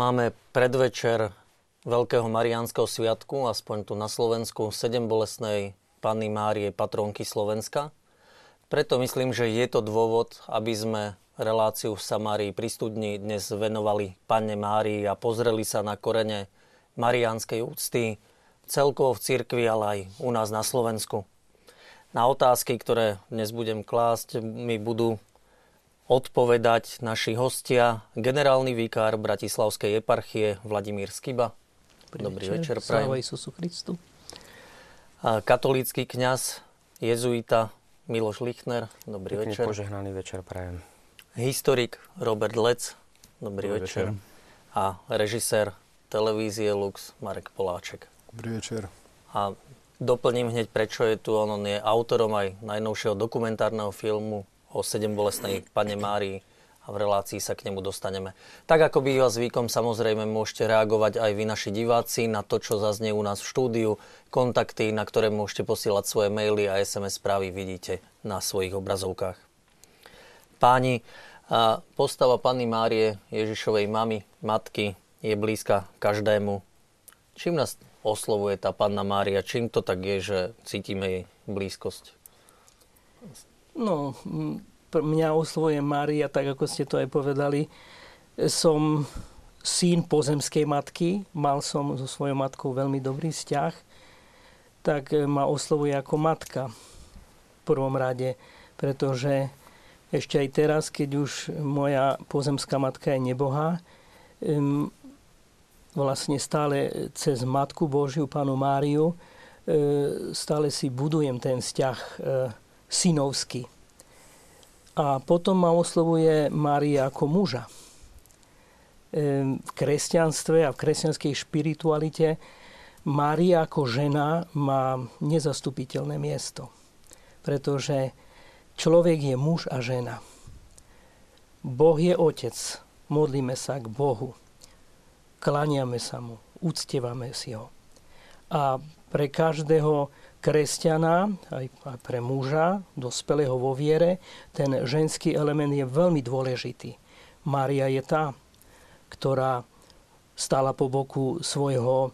Máme predvečer Veľkého Mariánskeho sviatku, aspoň tu na Slovensku, sedem bolesnej Panny Márie, patronky Slovenska. Preto myslím, že je to dôvod, aby sme reláciu v Samárii pri studni dnes venovali Panne Márii a pozreli sa na korene mariánskej úcty celkovo v cirkvi, ale aj u nás na Slovensku. Na otázky, ktoré dnes budem klásť, mi budú odpovedať naši hostia, generálny vikár Bratislavskej eparchie Vladimír Skiba, Dobrý večer, prajem. Sláva Isusu Christu. Katolícky kňaz, jezuita Miloš Lichner. Dobrý Pekný večer. požehnaný večer prajem. Historik Robert Lec. Dobrý, Dobrý večer. večer. A režisér televízie Lux Marek Poláček. Dobrý večer. A doplním hneď, prečo je tu. On, on je autorom aj najnovšieho dokumentárneho filmu o sedem bolestnej pane Márii a v relácii sa k nemu dostaneme. Tak ako býva zvykom, samozrejme môžete reagovať aj vy naši diváci na to, čo zaznie u nás v štúdiu. Kontakty, na ktoré môžete posielať svoje maily a SMS správy vidíte na svojich obrazovkách. Páni, postava Panny Márie, Ježišovej mamy, matky, je blízka každému. Čím nás oslovuje tá Panna Mária? Čím to tak je, že cítime jej blízkosť? No, mňa oslovuje Mária, tak ako ste to aj povedali. Som syn pozemskej matky, mal som so svojou matkou veľmi dobrý vzťah, tak ma oslovuje ako matka v prvom rade, pretože ešte aj teraz, keď už moja pozemská matka je nebohá, vlastne stále cez Matku Božiu, Panu Máriu, e, stále si budujem ten vzťah synovský a potom ma oslovuje Mária ako muža. V kresťanstve a v kresťanskej špiritualite Mária ako žena má nezastupiteľné miesto. Pretože človek je muž a žena. Boh je otec. Modlíme sa k Bohu. Klaniame sa mu. Uctievame si ho. A pre každého kresťana, aj pre muža, dospelého vo viere, ten ženský element je veľmi dôležitý. Mária je tá, ktorá stála po boku svojho e,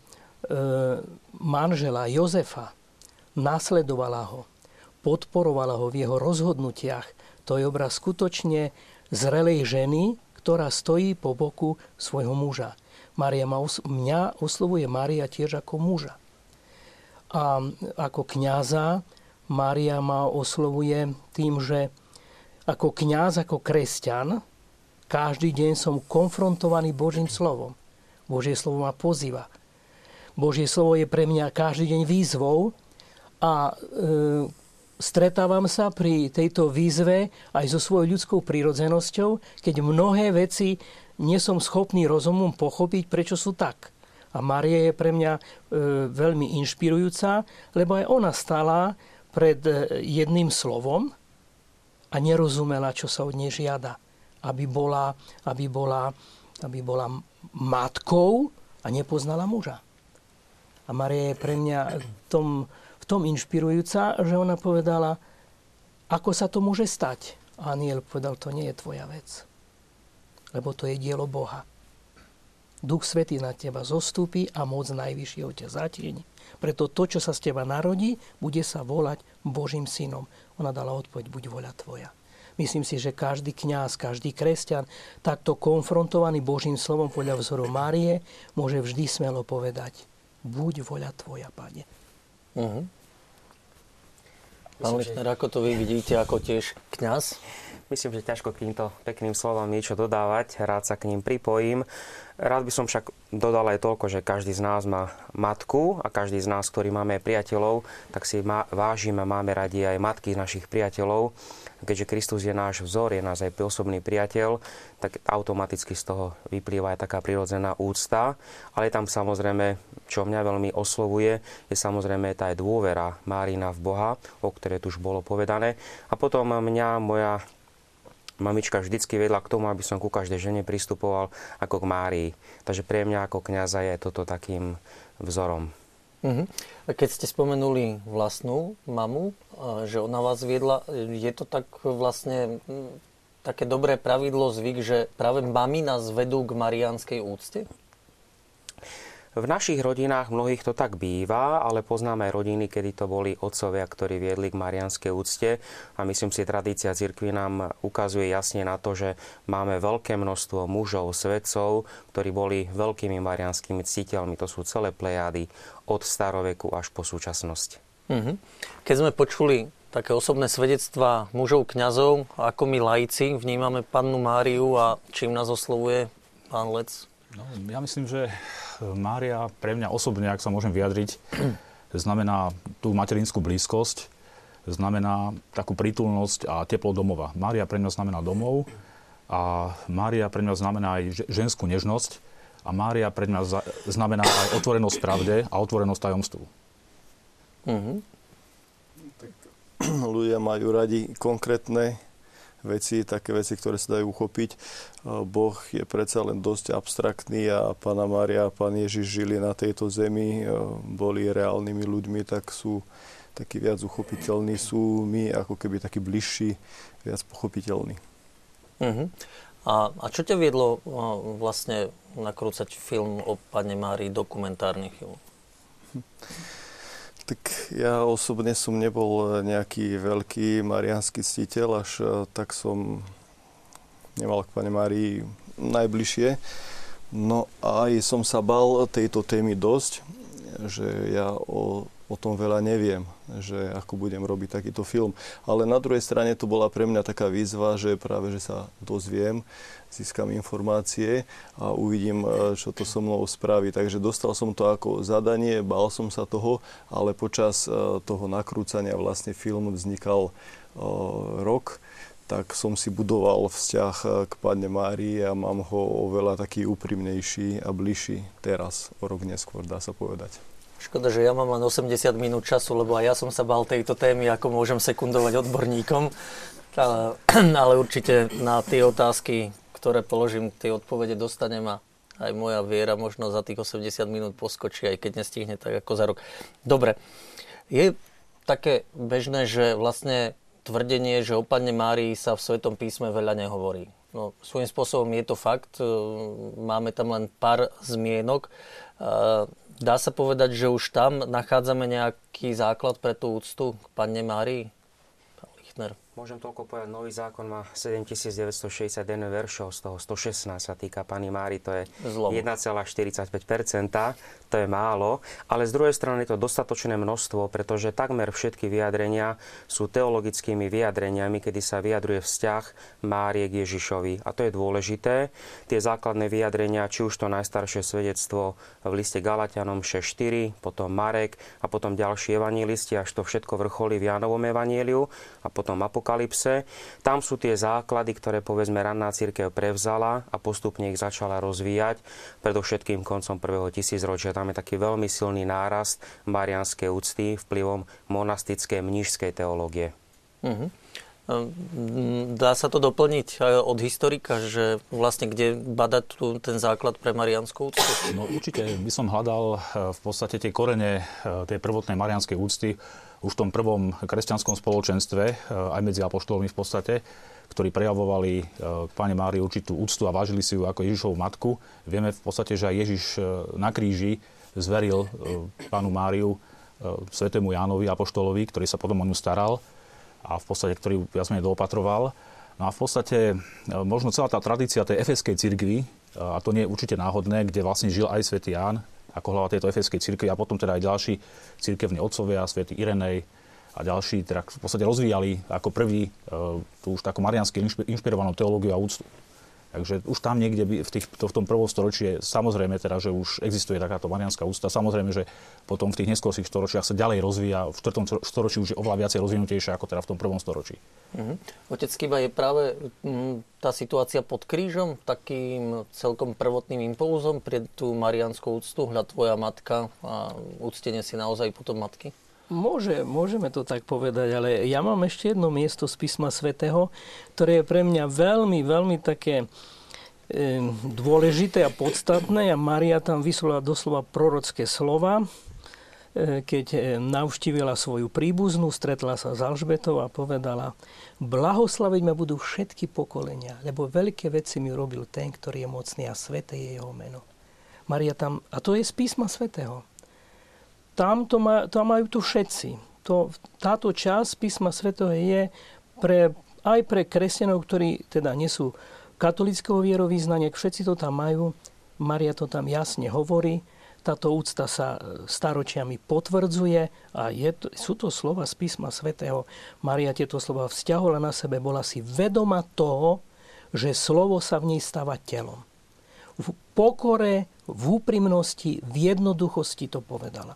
manžela Jozefa, nasledovala ho, podporovala ho v jeho rozhodnutiach. To je obraz skutočne zrelej ženy, ktorá stojí po boku svojho muža. Maria ma, mňa oslovuje Mária tiež ako muža. A ako kňaza Mária ma oslovuje tým, že ako kňaz, ako kresťan, každý deň som konfrontovaný Božím slovom. Božie slovo ma pozýva. Božie slovo je pre mňa každý deň výzvou a e, stretávam sa pri tejto výzve aj so svojou ľudskou prírodzenosťou, keď mnohé veci nie som schopný rozumom pochopiť, prečo sú tak. A Marie je pre mňa e, veľmi inšpirujúca, lebo aj ona stala pred e, jedným slovom a nerozumela, čo sa od nej žiada. Aby bola, aby bola, aby bola matkou a nepoznala muža. A Maria je pre mňa v tom, v tom inšpirujúca, že ona povedala, ako sa to môže stať. A aniel povedal, to nie je tvoja vec. Lebo to je dielo Boha. Duch Svetý na teba zostúpi a moc Najvyššieho ťa zatieni. Preto to, čo sa z teba narodí, bude sa volať Božím synom. Ona dala odpoveď, buď voľa tvoja. Myslím si, že každý kňaz, každý kresťan, takto konfrontovaný Božím slovom podľa vzoru Márie, môže vždy smelo povedať, buď voľa tvoja, Pane. Uh-huh. Pán Lichner, ako to vy vidíte ako tiež kňaz? Myslím, že ťažko k týmto pekným slovám niečo dodávať, rád sa k ním pripojím. Rád by som však dodal aj toľko, že každý z nás má matku a každý z nás, ktorý máme priateľov, tak si má, vážime, máme radi aj matky našich priateľov. Keďže Kristus je náš vzor, je nás aj osobný priateľ, tak automaticky z toho vyplýva aj taká prirodzená úcta. Ale tam samozrejme, čo mňa veľmi oslovuje, je samozrejme tá aj dôvera Márina v Boha, o ktorej tu už bolo povedané. A potom mňa moja mamička vždycky vedla k tomu, aby som ku každej žene pristupoval ako k Márii. Takže pre mňa ako kňaza je toto takým vzorom. A keď ste spomenuli vlastnú mamu, že ona vás viedla, je to tak vlastne také dobré pravidlo, zvyk, že práve mami nás vedú k marianskej úcte? V našich rodinách mnohých to tak býva, ale poznáme rodiny, kedy to boli otcovia, ktorí viedli k marianskej úcte a myslím si, tradícia cirkvi nám ukazuje jasne na to, že máme veľké množstvo mužov, svedcov, ktorí boli veľkými marianskými ctiteľmi. To sú celé plejády od staroveku až po súčasnosť. Mm-hmm. Keď sme počuli také osobné svedectvá mužov, kňazov, ako my laici vnímame pannu Máriu a čím nás oslovuje pán Lec? No, ja myslím, že Mária pre mňa osobne, ak sa môžem vyjadriť, znamená tú materinskú blízkosť, znamená takú prítulnosť a teplo domova. Mária pre mňa znamená domov a Mária pre mňa znamená aj ženskú nežnosť a Mária pre mňa znamená aj otvorenosť pravde a otvorenosť tajomstvu. Mm-hmm. ľudia majú radi konkrétne veci, také veci, ktoré sa dajú uchopiť. Boh je predsa len dosť abstraktný a Pána Mária a Pán Ježiš žili na tejto zemi, boli reálnymi ľuďmi, tak sú takí viac uchopiteľní, sú my ako keby takí bližší, viac pochopiteľní. Uh-huh. A, a čo ťa viedlo vlastne nakrúcať film o Pane Márii, dokumentárny film? Tak ja osobne som nebol nejaký veľký marianský ctiteľ, až eh, tak som nemal k Pane Márii najbližšie. No a aj som sa bal tejto témy dosť, že ja o, o tom veľa neviem, že ako budem robiť takýto film. Ale na druhej strane to bola pre mňa taká výzva, že práve, že sa dozviem, získam informácie a uvidím, e, čo to so mnou spraví. Takže dostal som to ako zadanie, bál som sa toho, ale počas e, toho nakrúcania vlastne film vznikal e, rok tak som si budoval vzťah k Padne Márii a mám ho oveľa taký úprimnejší a bližší teraz, o rok neskôr, dá sa povedať. Škoda, že ja mám len 80 minút času, lebo aj ja som sa bal tejto témy, ako môžem sekundovať odborníkom. Ale určite na tie otázky, ktoré položím, tie odpovede dostanem a aj moja viera možno za tých 80 minút poskočí, aj keď nestihne tak ako za rok. Dobre, je také bežné, že vlastne tvrdenie, že o Panne Márii sa v Svetom písme veľa nehovorí. No, svojím spôsobom je to fakt, máme tam len pár zmienok. Dá sa povedať, že už tam nachádzame nejaký základ pre tú úctu k Panne Márii? Môžem toľko povedať, nový zákon má 7961 veršov, z toho 116 sa týka Pani Mári, to je 1,45%, to je málo, ale z druhej strany je to dostatočné množstvo, pretože takmer všetky vyjadrenia sú teologickými vyjadreniami, kedy sa vyjadruje vzťah Márie k Ježišovi. A to je dôležité. Tie základné vyjadrenia, či už to najstaršie svedectvo v liste Galatianom 6.4, potom Marek a potom ďalší evangelisti, až to všetko vrcholí v Jánovom evanieliu a potom Apokalypse apokalypse. Tam sú tie základy, ktoré povedzme ranná církev prevzala a postupne ich začala rozvíjať, predovšetkým koncom prvého tisícročia. Tam je taký veľmi silný nárast marianskej úcty vplyvom monastickej mnížskej teológie. Uh-huh. Dá sa to doplniť od historika, že vlastne kde badať tu ten základ pre marianskú úctu? No určite by som hľadal eh, v podstate tie korene eh, tej prvotnej marianskej úcty už v tom prvom kresťanskom spoločenstve, eh, aj medzi apoštolmi v podstate, ktorí prejavovali k eh, Pane Mári určitú úctu a vážili si ju ako Ježišovu matku. Vieme v podstate, že aj Ježiš eh, na kríži zveril pánu Máriu svetému Jánovi apoštolovi, ktorý sa potom o ňu staral a v podstate, ktorý viac menej doopatroval. No a v podstate možno celá tá tradícia tej efeskej cirkvi, a to nie je určite náhodné, kde vlastne žil aj svätý Ján, ako hlava tejto efeskej cirkvi a potom teda aj ďalší cirkevní otcovia, svätý Irenej a ďalší, teda v podstate rozvíjali ako prvý e, tú už takú mariansky inšpirovanú teológiu a úctu. Takže už tam niekde v, tých, to, v tom prvom storočí je samozrejme teda, že už existuje takáto marianská ústa. Samozrejme, že potom v tých neskôrších storočiach sa ďalej rozvíja. V 4. storočí už je oveľa viacej rozvinutejšia ako teda v tom prvom storočí. Uh-huh. Otec Kiba, je práve m, tá situácia pod krížom takým celkom prvotným impulzom pre tú marianskú úctu, hľad tvoja matka a úctenie si naozaj potom matky? Môže, môžeme to tak povedať, ale ja mám ešte jedno miesto z písma svätého, ktoré je pre mňa veľmi, veľmi také e, dôležité a podstatné a Maria tam vyslala doslova prorocké slova. keď e, navštívila svoju príbuznú, stretla sa s Alžbetou a povedala, blahoslaviť ma budú všetky pokolenia, lebo veľké veci mi robil ten, ktorý je mocný a sveté je jeho meno. Maria tam, a to je z písma svetého. Tam, to má, tam majú tu všetci. To, táto časť písma svetého je pre, aj pre kresťanov, ktorí teda nie sú katolického vierovýznania, všetci to tam majú. Maria to tam jasne hovorí táto úcta sa e, staročiami potvrdzuje a je to, sú to slova z písma svätého. Maria tieto slova vzťahovala na sebe, bola si vedoma toho, že slovo sa v nej stáva telom. V pokore, v úprimnosti, v jednoduchosti to povedala.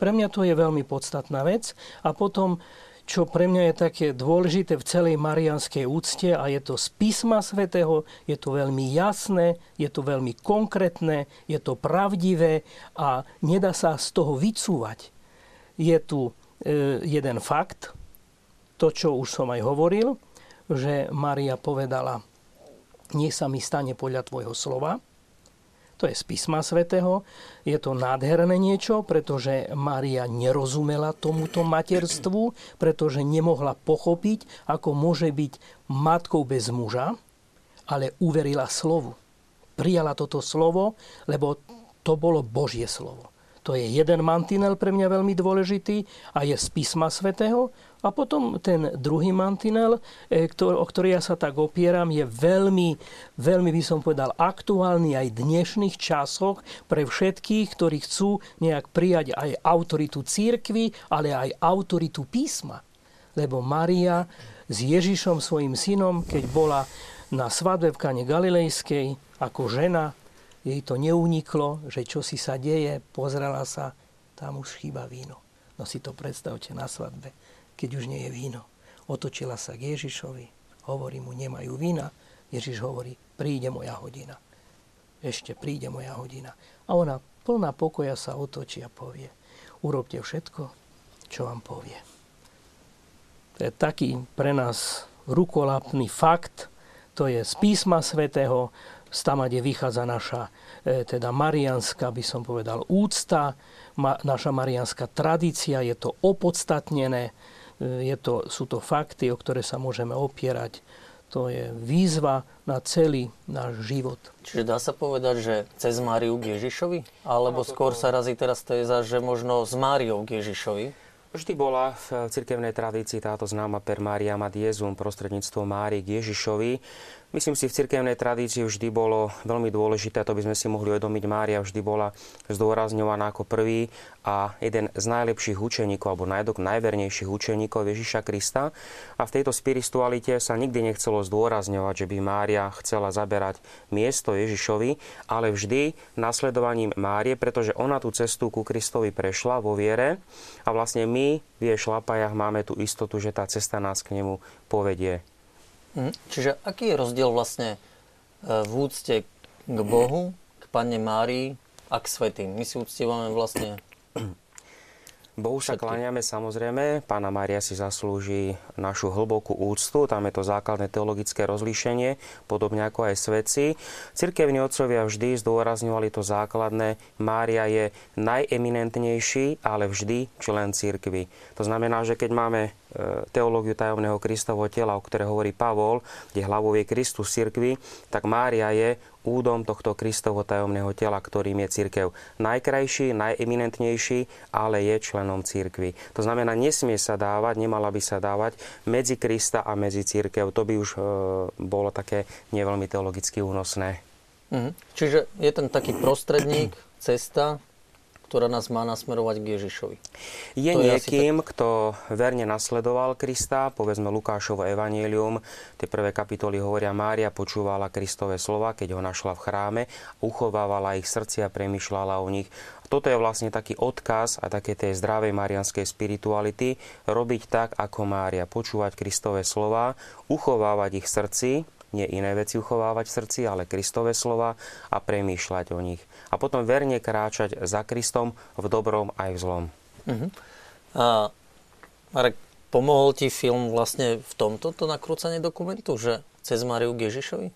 Pre mňa to je veľmi podstatná vec. A potom čo pre mňa je také dôležité v celej marianskej úcte a je to z písma svätého, je to veľmi jasné, je to veľmi konkrétne, je to pravdivé a nedá sa z toho vycúvať. Je tu e, jeden fakt, to, čo už som aj hovoril, že Maria povedala, nech sa mi stane podľa tvojho slova. To je z písma svätého. Je to nádherné niečo, pretože Mária nerozumela tomuto materstvu, pretože nemohla pochopiť, ako môže byť matkou bez muža, ale uverila slovu. Prijala toto slovo, lebo to bolo Božie slovo. To je jeden mantinel pre mňa veľmi dôležitý a je z písma svätého a potom ten druhý mantinel, e, o ktorý ja sa tak opieram, je veľmi, veľmi by som povedal, aktuálny aj v dnešných časoch pre všetkých, ktorí chcú nejak prijať aj autoritu církvy, ale aj autoritu písma. Lebo Maria s Ježišom, svojim synom, keď bola na svadbe v Kane Galilejskej ako žena, jej to neuniklo, že čo si sa deje, pozrela sa, tam už chýba víno. No si to predstavte na svadbe keď už nie je víno. Otočila sa k Ježišovi, hovorí mu, nemajú vína. Ježiš hovorí, príde moja hodina. Ešte príde moja hodina. A ona plná pokoja sa otočí a povie, urobte všetko, čo vám povie. To je taký pre nás rukolapný fakt, to je z písma svätého, tam, kde vychádza naša e, teda marianská, by som povedal, úcta, ma, naša marianská tradícia, je to opodstatnené, je to, sú to fakty, o ktoré sa môžeme opierať. To je výzva na celý náš život. Čiže dá sa povedať, že cez Máriu k Ježišovi? Alebo skôr sa razí teraz téza, že možno s Máriou k Ježišovi? Vždy bola v cirkevnej tradícii táto známa per Maria Madiezum prostredníctvom Mári k Ježišovi. Myslím si, v cirkevnej tradícii vždy bolo veľmi dôležité, to by sme si mohli uvedomiť, Mária vždy bola zdôrazňovaná ako prvý a jeden z najlepších učeníkov, alebo najdok najvernejších učeníkov Ježiša Krista. A v tejto spiritualite sa nikdy nechcelo zdôrazňovať, že by Mária chcela zaberať miesto Ježišovi, ale vždy nasledovaním Márie, pretože ona tú cestu ku Kristovi prešla vo viere a vlastne my v jej šlapajach máme tú istotu, že tá cesta nás k nemu povedie. Mhm. Čiže aký je rozdiel vlastne e, v úcte k Bohu, k Panne Márii a k svetým? My si uctievame vlastne Bohu sa kláňame samozrejme, Pána Mária si zaslúži našu hlbokú úctu, tam je to základné teologické rozlíšenie, podobne ako aj svedci. Cirkevní otcovia vždy zdôrazňovali to základné, Mária je najeminentnejší, ale vždy člen cirkvy. To znamená, že keď máme teológiu tajomného Kristovho tela, o ktorej hovorí Pavol, kde hlavou je Kristus cirkvi, tak Mária je údom tohto Kristovo tajomného tela, ktorým je církev najkrajší, najeminentnejší, ale je členom církvy. To znamená, nesmie sa dávať, nemala by sa dávať medzi Krista a medzi církev. To by už e, bolo také neveľmi teologicky únosné. Mhm. Čiže je ten taký prostredník, cesta, ktorá nás má nasmerovať k Ježišovi. Je to niekým, tak... kto verne nasledoval Krista, povedzme Lukášovo evanielium, tie prvé kapitoly hovoria, Mária počúvala Kristové slova, keď ho našla v chráme, uchovávala ich srdcia, premyšľala o nich. Toto je vlastne taký odkaz a také tej zdravej marianskej spirituality, robiť tak, ako Mária, počúvať Kristové slova, uchovávať ich srdci, nie iné veci uchovávať v srdci, ale Kristové slova a premýšľať o nich. A potom verne kráčať za Kristom v dobrom aj v zlom. Uh-huh. A Marek, pomohol ti film vlastne v tomto to nakrúcanie dokumentu, že cez Mariu k Ježišovi?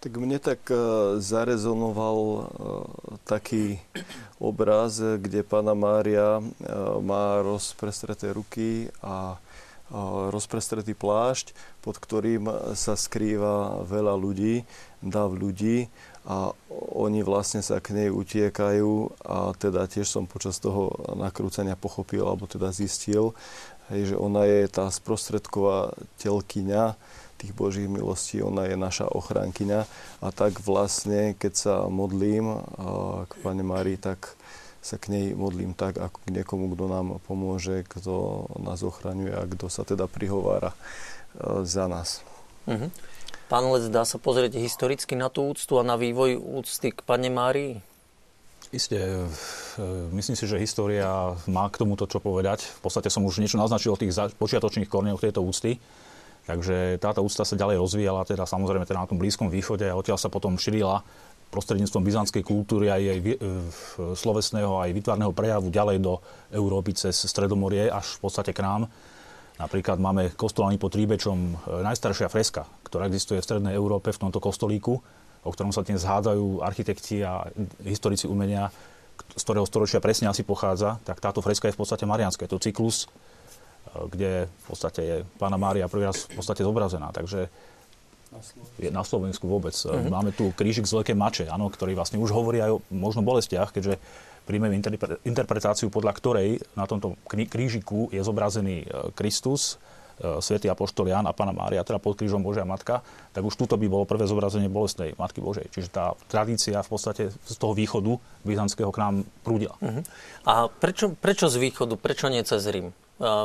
Tak mne tak e, zarezonoval e, taký obraz, kde pána Mária e, má rozprestreté ruky a rozprestretý plášť, pod ktorým sa skrýva veľa ľudí, dav ľudí a oni vlastne sa k nej utiekajú a teda tiež som počas toho nakrúcania pochopil, alebo teda zistil, hej, že ona je tá sprostredková telkyňa, tých Božích milostí, ona je naša ochránkyňa a tak vlastne, keď sa modlím k Pane Márii, tak sa k nej modlím tak, ako k niekomu, kto nám pomôže, kto nás ochraňuje a kto sa teda prihovára za nás. Mhm. Pán Lec, dá sa pozrieť historicky na tú úctu a na vývoj úcty k Pane Márii? Isté. E, myslím si, že história má k tomuto čo povedať. V podstate som už niečo naznačil o tých počiatočných korneoch tejto úcty. Takže táto úcta sa ďalej rozvíjala, teda samozrejme teda na tom Blízkom východe a odtiaľ sa potom šírila prostredníctvom byzantskej kultúry aj jej e, slovesného aj vytvarného prejavu ďalej do Európy cez Stredomorie až v podstate k nám. Napríklad máme kostol ani pod Tríbečom e, najstaršia freska, ktorá existuje v Strednej Európe v tomto kostolíku, o ktorom sa dnes hádzajú architekti a historici umenia, z ktorého storočia presne asi pochádza, tak táto freska je v podstate marianská. Je to cyklus kde v podstate je Pána Mária prvý raz v podstate zobrazená. Takže na Slovensku vôbec. Mm-hmm. Máme tu krížik z Veľkej Mače, áno, ktorý vlastne už hovorí aj o možno bolestiach, keďže príjmeme interpretáciu, podľa ktorej na tomto krížiku je zobrazený e, Kristus, e, svätý Apoštol Jan a Pána Mária, teda pod krížom Božia Matka, tak už tuto by bolo prvé zobrazenie bolestnej Matky Božej. Čiže tá tradícia v podstate z toho východu byzantského k nám prúdila. Uh-huh. A prečo, prečo z východu? Prečo nie cez Rím?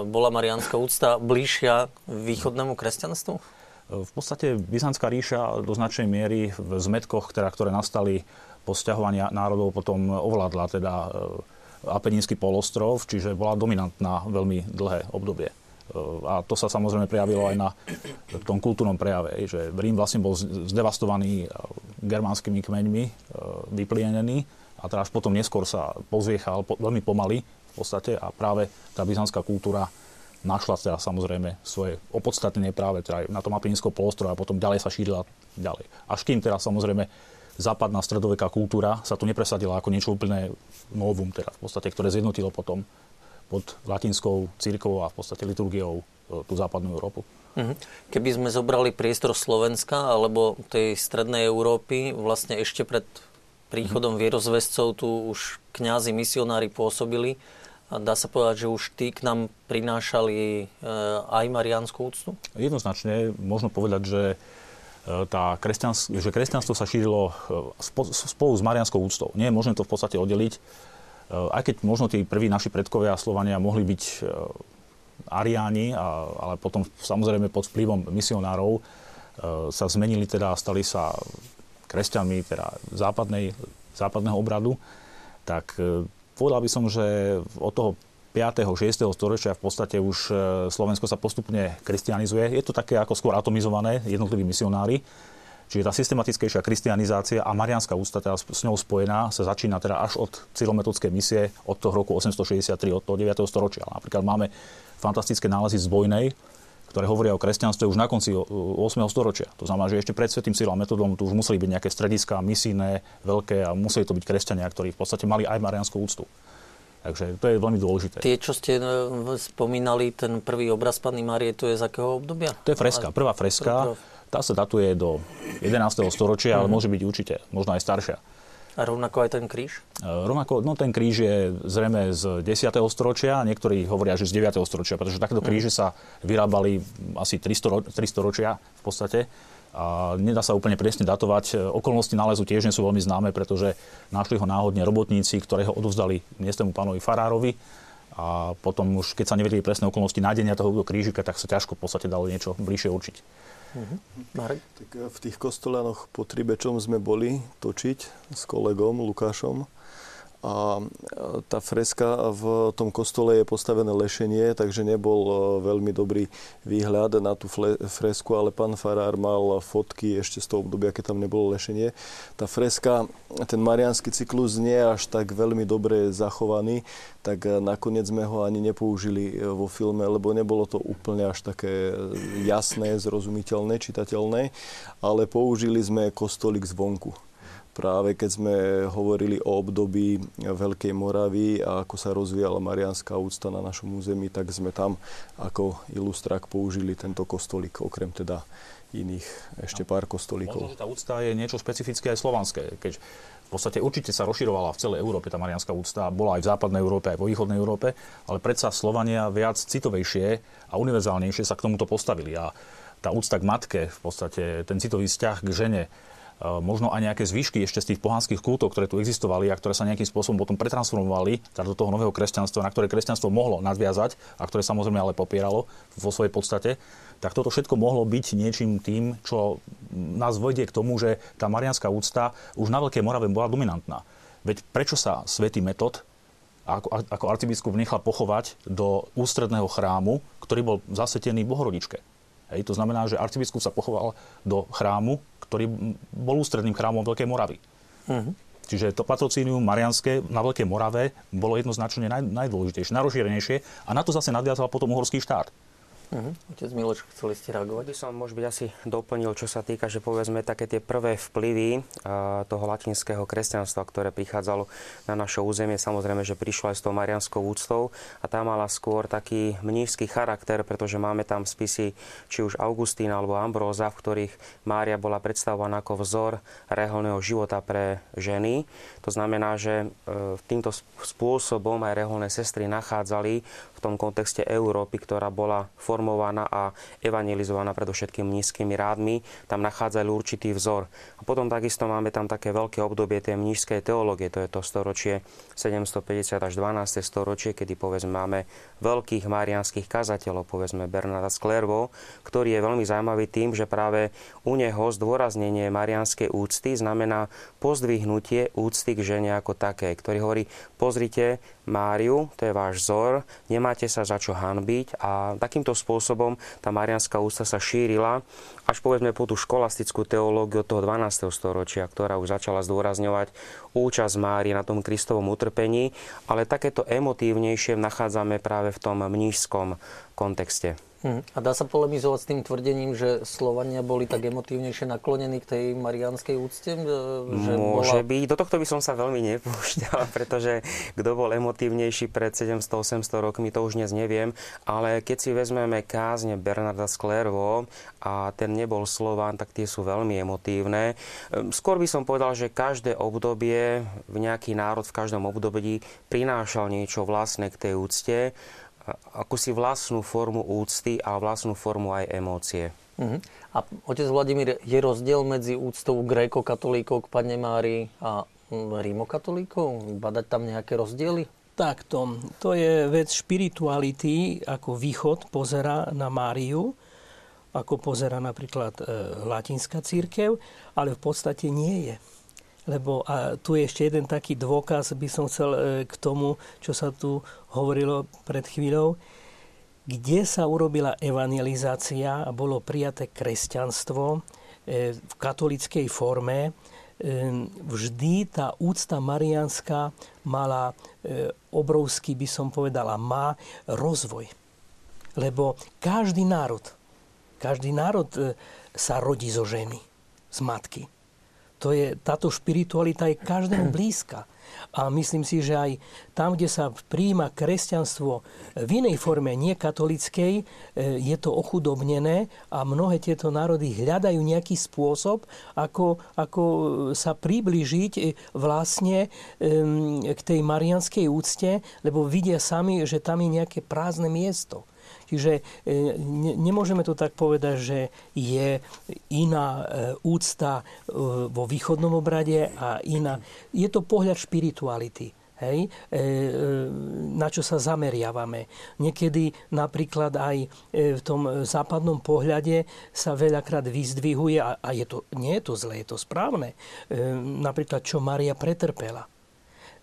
bola mariánska úcta bližšia východnému kresťanstvu? V podstate Byzantská ríša do značnej miery v zmetkoch, teda, ktoré nastali po sťahovaní národov, potom ovládla teda e, Apenínsky polostrov, čiže bola dominantná veľmi dlhé obdobie. E, a to sa samozrejme prejavilo aj na tom kultúrnom prejave, že Rím vlastne bol zdevastovaný e, germánskymi kmeňmi, vyplienený a teraz potom neskôr sa pozviechal veľmi pomaly v podstate a práve tá byzantská kultúra našla teda samozrejme svoje opodstatnenie práve teda na tom Apeninskom polostrove a potom ďalej sa šírila ďalej. Až kým teda samozrejme západná stredoveká kultúra sa tu nepresadila ako niečo úplne novum, teda v podstate, ktoré zjednotilo potom pod latinskou církou a v podstate liturgiou e, tú západnú Európu. Mhm. Keby sme zobrali priestor Slovenska alebo tej strednej Európy, vlastne ešte pred príchodom mm-hmm. vierozvescov tu už kňazi, misionári pôsobili, dá sa povedať, že už tí k nám prinášali e, aj mariánsku úctu? Jednoznačne možno povedať, že e, tá kresťans- že kresťanstvo sa šírilo e, spolu s marianskou úctou. Nie je možné to v podstate oddeliť. Aj keď možno tí prví naši predkovia Slovania mohli byť ariáni, ale potom samozrejme pod vplyvom misionárov sa zmenili teda, stali sa kresťanmi teda západnej, západného obradu, tak Povedal by som, že od toho 5. 6. storočia v podstate už e, Slovensko sa postupne kristianizuje. Je to také ako skôr atomizované, jednotliví misionári. Čiže tá systematickejšia kristianizácia a marianská ústa teda s ňou spojená sa začína teda až od cilometodskej misie od toho roku 863, od toho 9. storočia. Napríklad máme fantastické nálezy z Bojnej, ktoré hovoria o kresťanstve už na konci 8. storočia. To znamená, že ešte pred Svetým Silom metodom tu už museli byť nejaké strediská, misijné, veľké a museli to byť kresťania, ktorí v podstate mali aj marianskú úctu. Takže to je veľmi dôležité. Tie, čo ste e, spomínali, ten prvý obraz Panny Márie, to je z akého obdobia? To je freska, prvá freska. Tá sa datuje do 11. storočia, ale mhm. môže byť určite, možno aj staršia. A rovnako aj ten kríž? E, rovnako, no ten kríž je zrejme z 10. storočia, niektorí hovoria, že z 9. storočia, pretože takéto mhm. kríže sa vyrábali asi 300, 300 ročia v podstate. A nedá sa úplne presne datovať. E, okolnosti nálezu tiež nie sú veľmi známe, pretože našli ho náhodne robotníci, ktoré ho odovzdali miestnemu pánovi Farárovi. A potom už, keď sa nevedeli presné okolnosti nájdenia toho krížika, tak sa ťažko v podstate dalo niečo bližšie určiť. Uh-huh. Tak eh, v tých kostolanoch pod Tribečom sme boli točiť s kolegom Lukášom a tá freska v tom kostole je postavené lešenie, takže nebol e, veľmi dobrý výhľad na tú fresku, ale pán Farár mal fotky ešte z toho obdobia, keď tam nebolo lešenie. Tá freska, ten mariánsky cyklus nie je až tak veľmi dobre zachovaný, tak e, nakoniec sme ho ani nepoužili e, vo filme, lebo nebolo to úplne až také jasné, zrozumiteľné, čitateľné, ale použili sme kostolik zvonku práve keď sme hovorili o období Veľkej Moravy a ako sa rozvíjala marianská úcta na našom území, tak sme tam ako ilustrak použili tento kostolík, okrem teda iných ešte no. pár kostolíkov. Možno, že tá úcta je niečo špecifické aj slovanské, keď v podstate určite sa rozširovala v celej Európe tá marianská úcta, bola aj v západnej Európe, aj vo východnej Európe, ale predsa Slovania viac citovejšie a univerzálnejšie sa k tomuto postavili. A tá úcta k matke, v podstate ten citový vzťah k žene, možno aj nejaké zvyšky ešte z tých pohanských kultov, ktoré tu existovali a ktoré sa nejakým spôsobom potom pretransformovali teda do toho nového kresťanstva, na ktoré kresťanstvo mohlo nadviazať a ktoré samozrejme ale popieralo vo svojej podstate, tak toto všetko mohlo byť niečím tým, čo nás vojde k tomu, že tá marianská úcta už na Veľkej Morave bola dominantná. Veď prečo sa svätý Metod ako, ako arcibiskup nechal pochovať do ústredného chrámu, ktorý bol zasvetený Bohorodičke? Hej, to znamená, že arcibiskup sa pochoval do chrámu, ktorý bol ústredným chrámom Veľkej Moravy. Uh-huh. Čiže to patrocínium marianské na Veľkej Morave bolo jednoznačne naj, najdôležitejšie, najrozšírenejšie a na to zase nadviazal potom uhorský štát. Uh-huh. Otec Miloš, chceli ste reagovať? By som možno byť asi doplnil, čo sa týka, že povedzme také tie prvé vplyvy uh, toho latinského kresťanstva, ktoré prichádzalo na naše územie, samozrejme, že prišlo aj s tou marianskou úctou a tá mala skôr taký mnížský charakter, pretože máme tam spisy či už Augustína alebo Ambróza, v ktorých Mária bola predstavovaná ako vzor reholného života pre ženy. To znamená, že uh, týmto spôsobom aj reholné sestry nachádzali v tom kontexte Európy, ktorá bola formovaná a evangelizovaná predovšetkým nízkymi rádmi, tam nachádzajú určitý vzor. A potom takisto máme tam také veľké obdobie tej mnížskej teológie, to je to storočie 750 až 12. storočie, kedy povedzme máme veľkých marianských kazateľov, povedzme Bernarda Sklervo, ktorý je veľmi zaujímavý tým, že práve u neho zdôraznenie marianskej úcty znamená pozdvihnutie úcty k žene ako také, ktorý hovorí, pozrite, Máriu, to je váš vzor, nemáte sa za čo hanbiť a takýmto spôsobom tá marianská ústa sa šírila až povedzme po tú školastickú teológiu toho 12. storočia, ktorá už začala zdôrazňovať účasť Mári na tom Kristovom utrpení, ale takéto emotívnejšie nachádzame práve v tom mnížskom kontexte. A dá sa polemizovať s tým tvrdením, že Slovania boli tak emotívnejšie naklonení k tej marianskej úcte? E, že Môže bola... byť. Do tohto by som sa veľmi nepúšťal, pretože kto bol emotívnejší pred 700-800 rokmi, to už dnes neviem. Ale keď si vezmeme kázne Bernarda Sklervo a ten nebol Slován, tak tie sú veľmi emotívne. Skôr by som povedal, že každé obdobie, nejaký národ v každom období prinášal niečo vlastné k tej úcte ako si vlastnú formu úcty a vlastnú formu aj emócie. Uh-huh. A otec Vladimír, je rozdiel medzi úctou gréko-katolíkov k Pane Márii a rímokatolíkov? Badať tam nejaké rozdiely? Takto. To je vec špirituality, ako východ pozera na Máriu, ako pozera napríklad e, latinská církev, ale v podstate nie je. Lebo a tu je ešte jeden taký dôkaz, by som chcel e, k tomu, čo sa tu hovorilo pred chvíľou, kde sa urobila evangelizácia a bolo prijaté kresťanstvo e, v katolickej forme, e, vždy tá úcta marianská mala obrovský, by som povedala, má rozvoj. Lebo každý národ, každý národ sa rodí zo ženy, z matky to je, táto špiritualita je každému blízka. A myslím si, že aj tam, kde sa príjima kresťanstvo v inej forme, nie katolickej, e, je to ochudobnené a mnohé tieto národy hľadajú nejaký spôsob, ako, ako sa priblížiť e, vlastne k tej marianskej úcte, lebo vidia sami, že tam je nejaké prázdne miesto. Čiže e, nemôžeme to tak povedať, že je iná e, úcta e, vo východnom obrade a iná. Je to pohľad špirituality. Hej, na čo sa zameriavame. Niekedy napríklad aj v tom západnom pohľade sa veľakrát vyzdvihuje, a, je to, nie je to zlé, je to správne, napríklad čo Maria pretrpela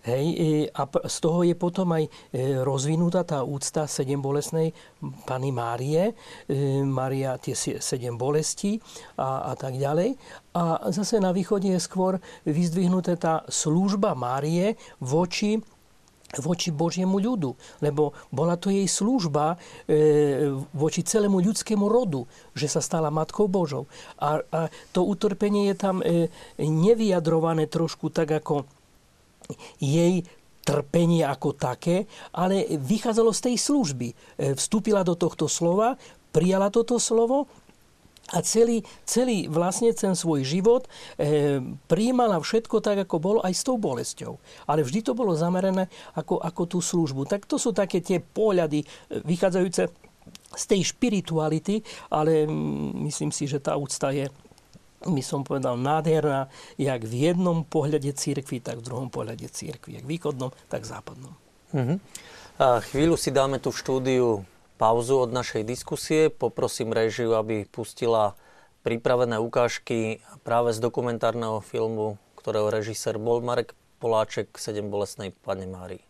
Hej, e, a z toho je potom aj e, rozvinutá tá úcta sedem bolesnej Pany Márie, e, Maria tie sedem bolestí a, a tak ďalej. A zase na východe je skôr vyzdvihnuté tá služba Márie voči voči Božiemu ľudu, lebo bola to jej služba e, voči celému ľudskému rodu, že sa stala Matkou Božou. A, a to utrpenie je tam e, nevyjadrované trošku tak ako jej trpenie ako také, ale vychádzalo z tej služby. E, vstúpila do tohto slova, prijala toto slovo a celý, celý vlastne ten svoj život e, prijímala všetko tak, ako bolo, aj s tou bolesťou. Ale vždy to bolo zamerané ako, ako tú službu. Tak to sú také tie pohľady e, vychádzajúce z tej špirituality, ale mm, myslím si, že tá úcta je by som povedal, nádherná, jak v jednom pohľade církvy, tak v druhom pohľade církvy, jak východnom, tak západnom. Uh-huh. A chvíľu si dáme tu v štúdiu pauzu od našej diskusie. Poprosím režiu, aby pustila pripravené ukážky práve z dokumentárneho filmu, ktorého režisér bol Marek Poláček, Sedem bolestnej Pane Márii.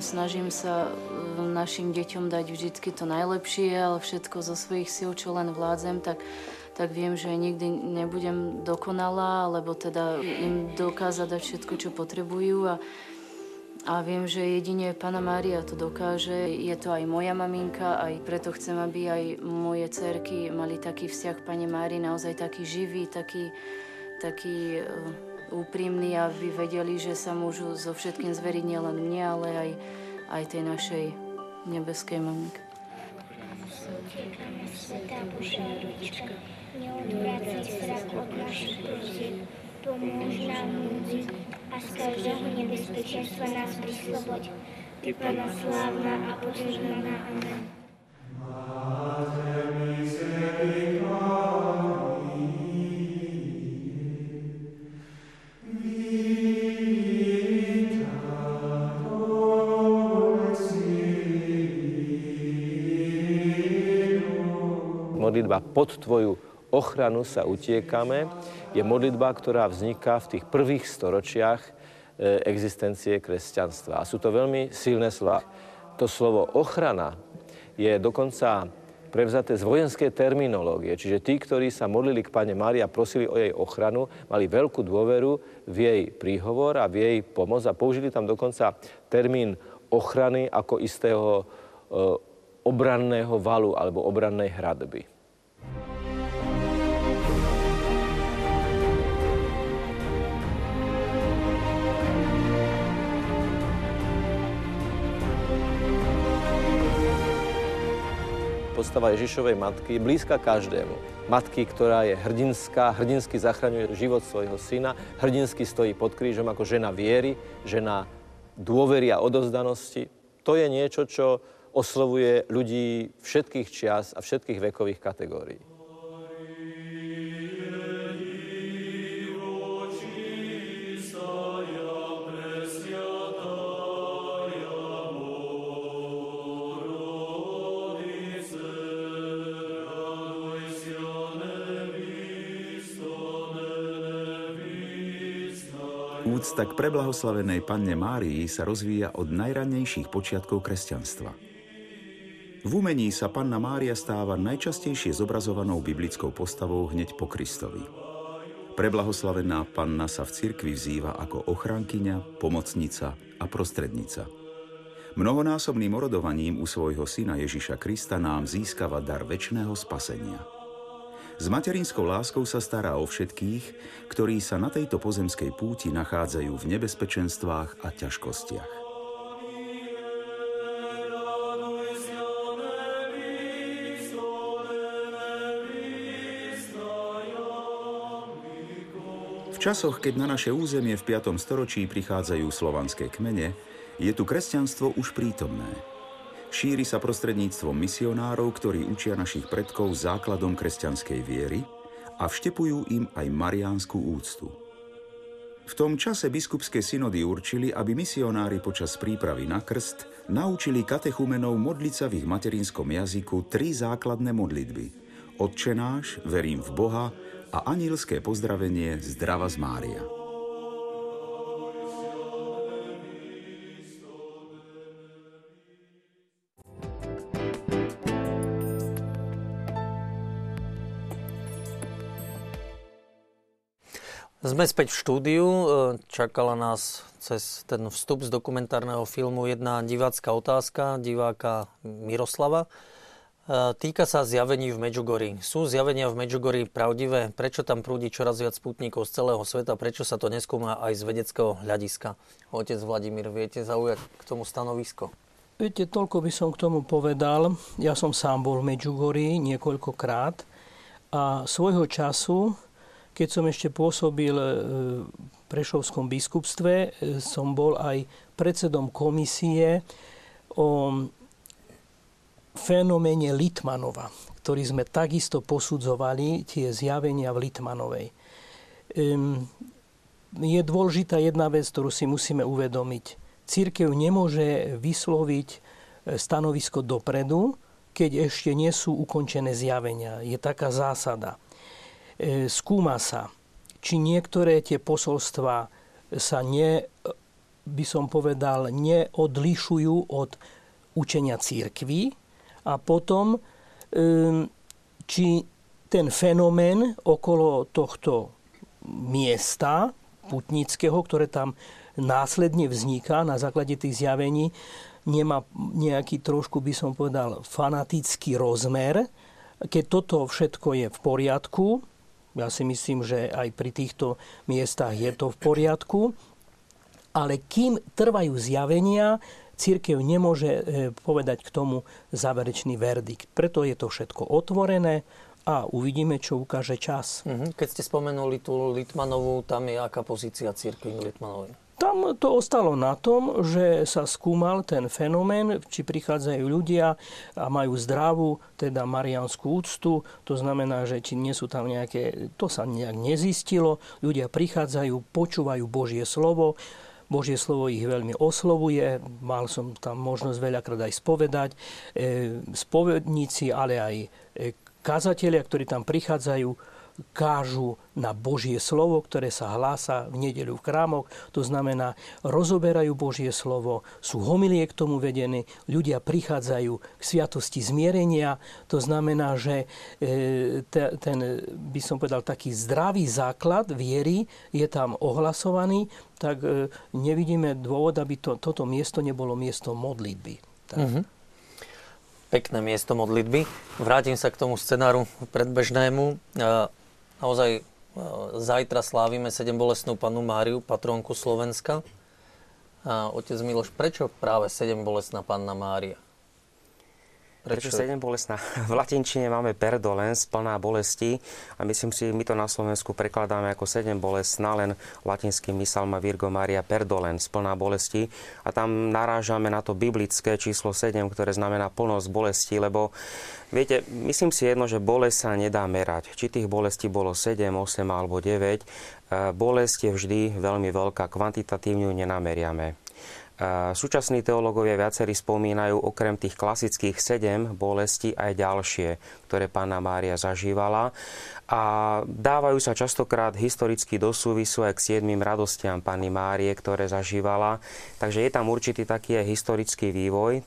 Snažím sa našim deťom dať vždy to najlepšie, ale všetko zo svojich síl, čo len vládzem, tak, tak viem, že nikdy nebudem dokonalá, alebo teda im dokázať dať všetko, čo potrebujú a, a viem, že jedine Pana Mária to dokáže. Je to aj moja maminka, aj preto chcem, aby aj moje cerky mali taký vzťah Pane Mári, naozaj taký živý, taký, taký uh, úprimný, aby vedeli, že sa môžu so všetkým zveriť nielen mne, ale aj, aj tej našej nebeskej maminke. Svetá Božia rodička, zrak od našich prosieb, pomôž nám núdzi a z každého nebezpečenstva nás prisloboď. Ty, Pana slávna a požehnaná. Amen. Modlitba pod Tvoju ochranu sa utiekame, je modlitba, ktorá vzniká v tých prvých storočiach e, existencie kresťanstva. A sú to veľmi silné slova. To slovo ochrana je dokonca prevzaté z vojenskej terminológie. Čiže tí, ktorí sa modlili k Pane Márii a prosili o jej ochranu, mali veľkú dôveru v jej príhovor a v jej pomoc a použili tam dokonca termín ochrany ako istého e, obranného valu alebo obrannej hradby. Postava Ježišovej matky je blízka každému. Matky, ktorá je hrdinská, hrdinsky zachraňuje život svojho syna, hrdinsky stojí pod krížom ako žena viery, žena dôvery a odozdanosti. To je niečo, čo oslovuje ľudí všetkých čias a všetkých vekových kategórií. Úcta k preblahoslavenej panne Márii sa rozvíja od najrannejších počiatkov kresťanstva. V umení sa panna Mária stáva najčastejšie zobrazovanou biblickou postavou hneď po Kristovi. Preblahoslavená panna sa v cirkvi vzýva ako ochrankyňa, pomocnica a prostrednica. Mnohonásobným orodovaním u svojho syna Ježiša Krista nám získava dar väčšného spasenia. S materinskou láskou sa stará o všetkých, ktorí sa na tejto pozemskej púti nachádzajú v nebezpečenstvách a ťažkostiach. V časoch, keď na naše územie v 5. storočí prichádzajú slovanské kmene, je tu kresťanstvo už prítomné. Šíri sa prostredníctvom misionárov, ktorí učia našich predkov základom kresťanskej viery a vštepujú im aj mariánsku úctu. V tom čase biskupské synody určili, aby misionári počas prípravy na krst naučili katechumenov modliť sa v ich materinskom jazyku tri základné modlitby. odčenáš, verím v Boha a anielské pozdravenie Zdrava z Mária. Sme späť v štúdiu. E, čakala nás cez ten vstup z dokumentárneho filmu jedna divácká otázka, diváka Miroslava. E, týka sa zjavení v Medžugorí. Sú zjavenia v Medžugorí pravdivé? Prečo tam prúdi čoraz viac sputníkov z celého sveta? Prečo sa to neskúma aj z vedeckého hľadiska? Otec Vladimír, viete zaujať k tomu stanovisko? Viete, toľko by som k tomu povedal. Ja som sám bol v Medžugorí niekoľkokrát a svojho času keď som ešte pôsobil e, v Prešovskom biskupstve, e, som bol aj predsedom komisie o fenoméne Litmanova, ktorý sme takisto posudzovali, tie zjavenia v Litmanovej. Je dôležitá jedna vec, ktorú si musíme uvedomiť. Církev nemôže vysloviť e, stanovisko dopredu, keď ešte nie sú ukončené zjavenia. Je taká zásada. E, skúma sa, či niektoré tie posolstva sa ne, by som povedal, neodlišujú od učenia církvy a potom, e, či ten fenomén okolo tohto miesta putnického, ktoré tam následne vzniká na základe tých zjavení, nemá nejaký trošku, by som povedal, fanatický rozmer. Keď toto všetko je v poriadku, ja si myslím, že aj pri týchto miestach je to v poriadku. Ale kým trvajú zjavenia, církev nemôže e, povedať k tomu záverečný verdikt. Preto je to všetko otvorené a uvidíme, čo ukáže čas. Mhm. Keď ste spomenuli tú Litmanovú, tam je aká pozícia církvy Litmanovej? Tam to ostalo na tom, že sa skúmal ten fenomén, či prichádzajú ľudia a majú zdravú, teda marianskú úctu. To znamená, že či nie sú tam nejaké, to sa nejak nezistilo. Ľudia prichádzajú, počúvajú Božie slovo, Božie slovo ich veľmi oslovuje, mal som tam možnosť veľakrát aj spovedať. E, spovedníci, ale aj e, kazatelia, ktorí tam prichádzajú, kážu na Božie slovo, ktoré sa hlása v nedeľu v chrámoch. To znamená, rozoberajú Božie slovo, sú homilie k tomu vedení, ľudia prichádzajú k sviatosti zmierenia. To znamená, že e, ten, by som povedal, taký zdravý základ viery je tam ohlasovaný, tak e, nevidíme dôvod, aby to, toto miesto nebolo miesto modlitby. Tak. Mm-hmm pekné miesto modlitby. Vrátim sa k tomu scenáru predbežnému. Naozaj e, zajtra slávime sedem bolestnú panu Máriu, patrónku Slovenska. A otec Miloš, prečo práve sedem bolestná panna Mária? Prečo? Prečo 7 bolestná? V latinčine máme perdolens, plná bolesti a myslím si, my to na Slovensku prekladáme ako 7 bolestná, len latinský mysel má Virgo Maria perdolens, plná bolesti a tam narážame na to biblické číslo 7, ktoré znamená plnosť bolesti, lebo viete, myslím si jedno, že bolesť sa nedá merať. Či tých bolestí bolo 7, 8 alebo 9, e, bolesť je vždy veľmi veľká, kvantitatívne ju nenameriame. Súčasní teológovia viacerí spomínajú okrem tých klasických sedem bolestí aj ďalšie, ktoré pána Mária zažívala a dávajú sa častokrát historicky do súvisu aj k siedmým radostiam Panny Márie, ktoré zažívala. Takže je tam určitý taký aj historický vývoj, e,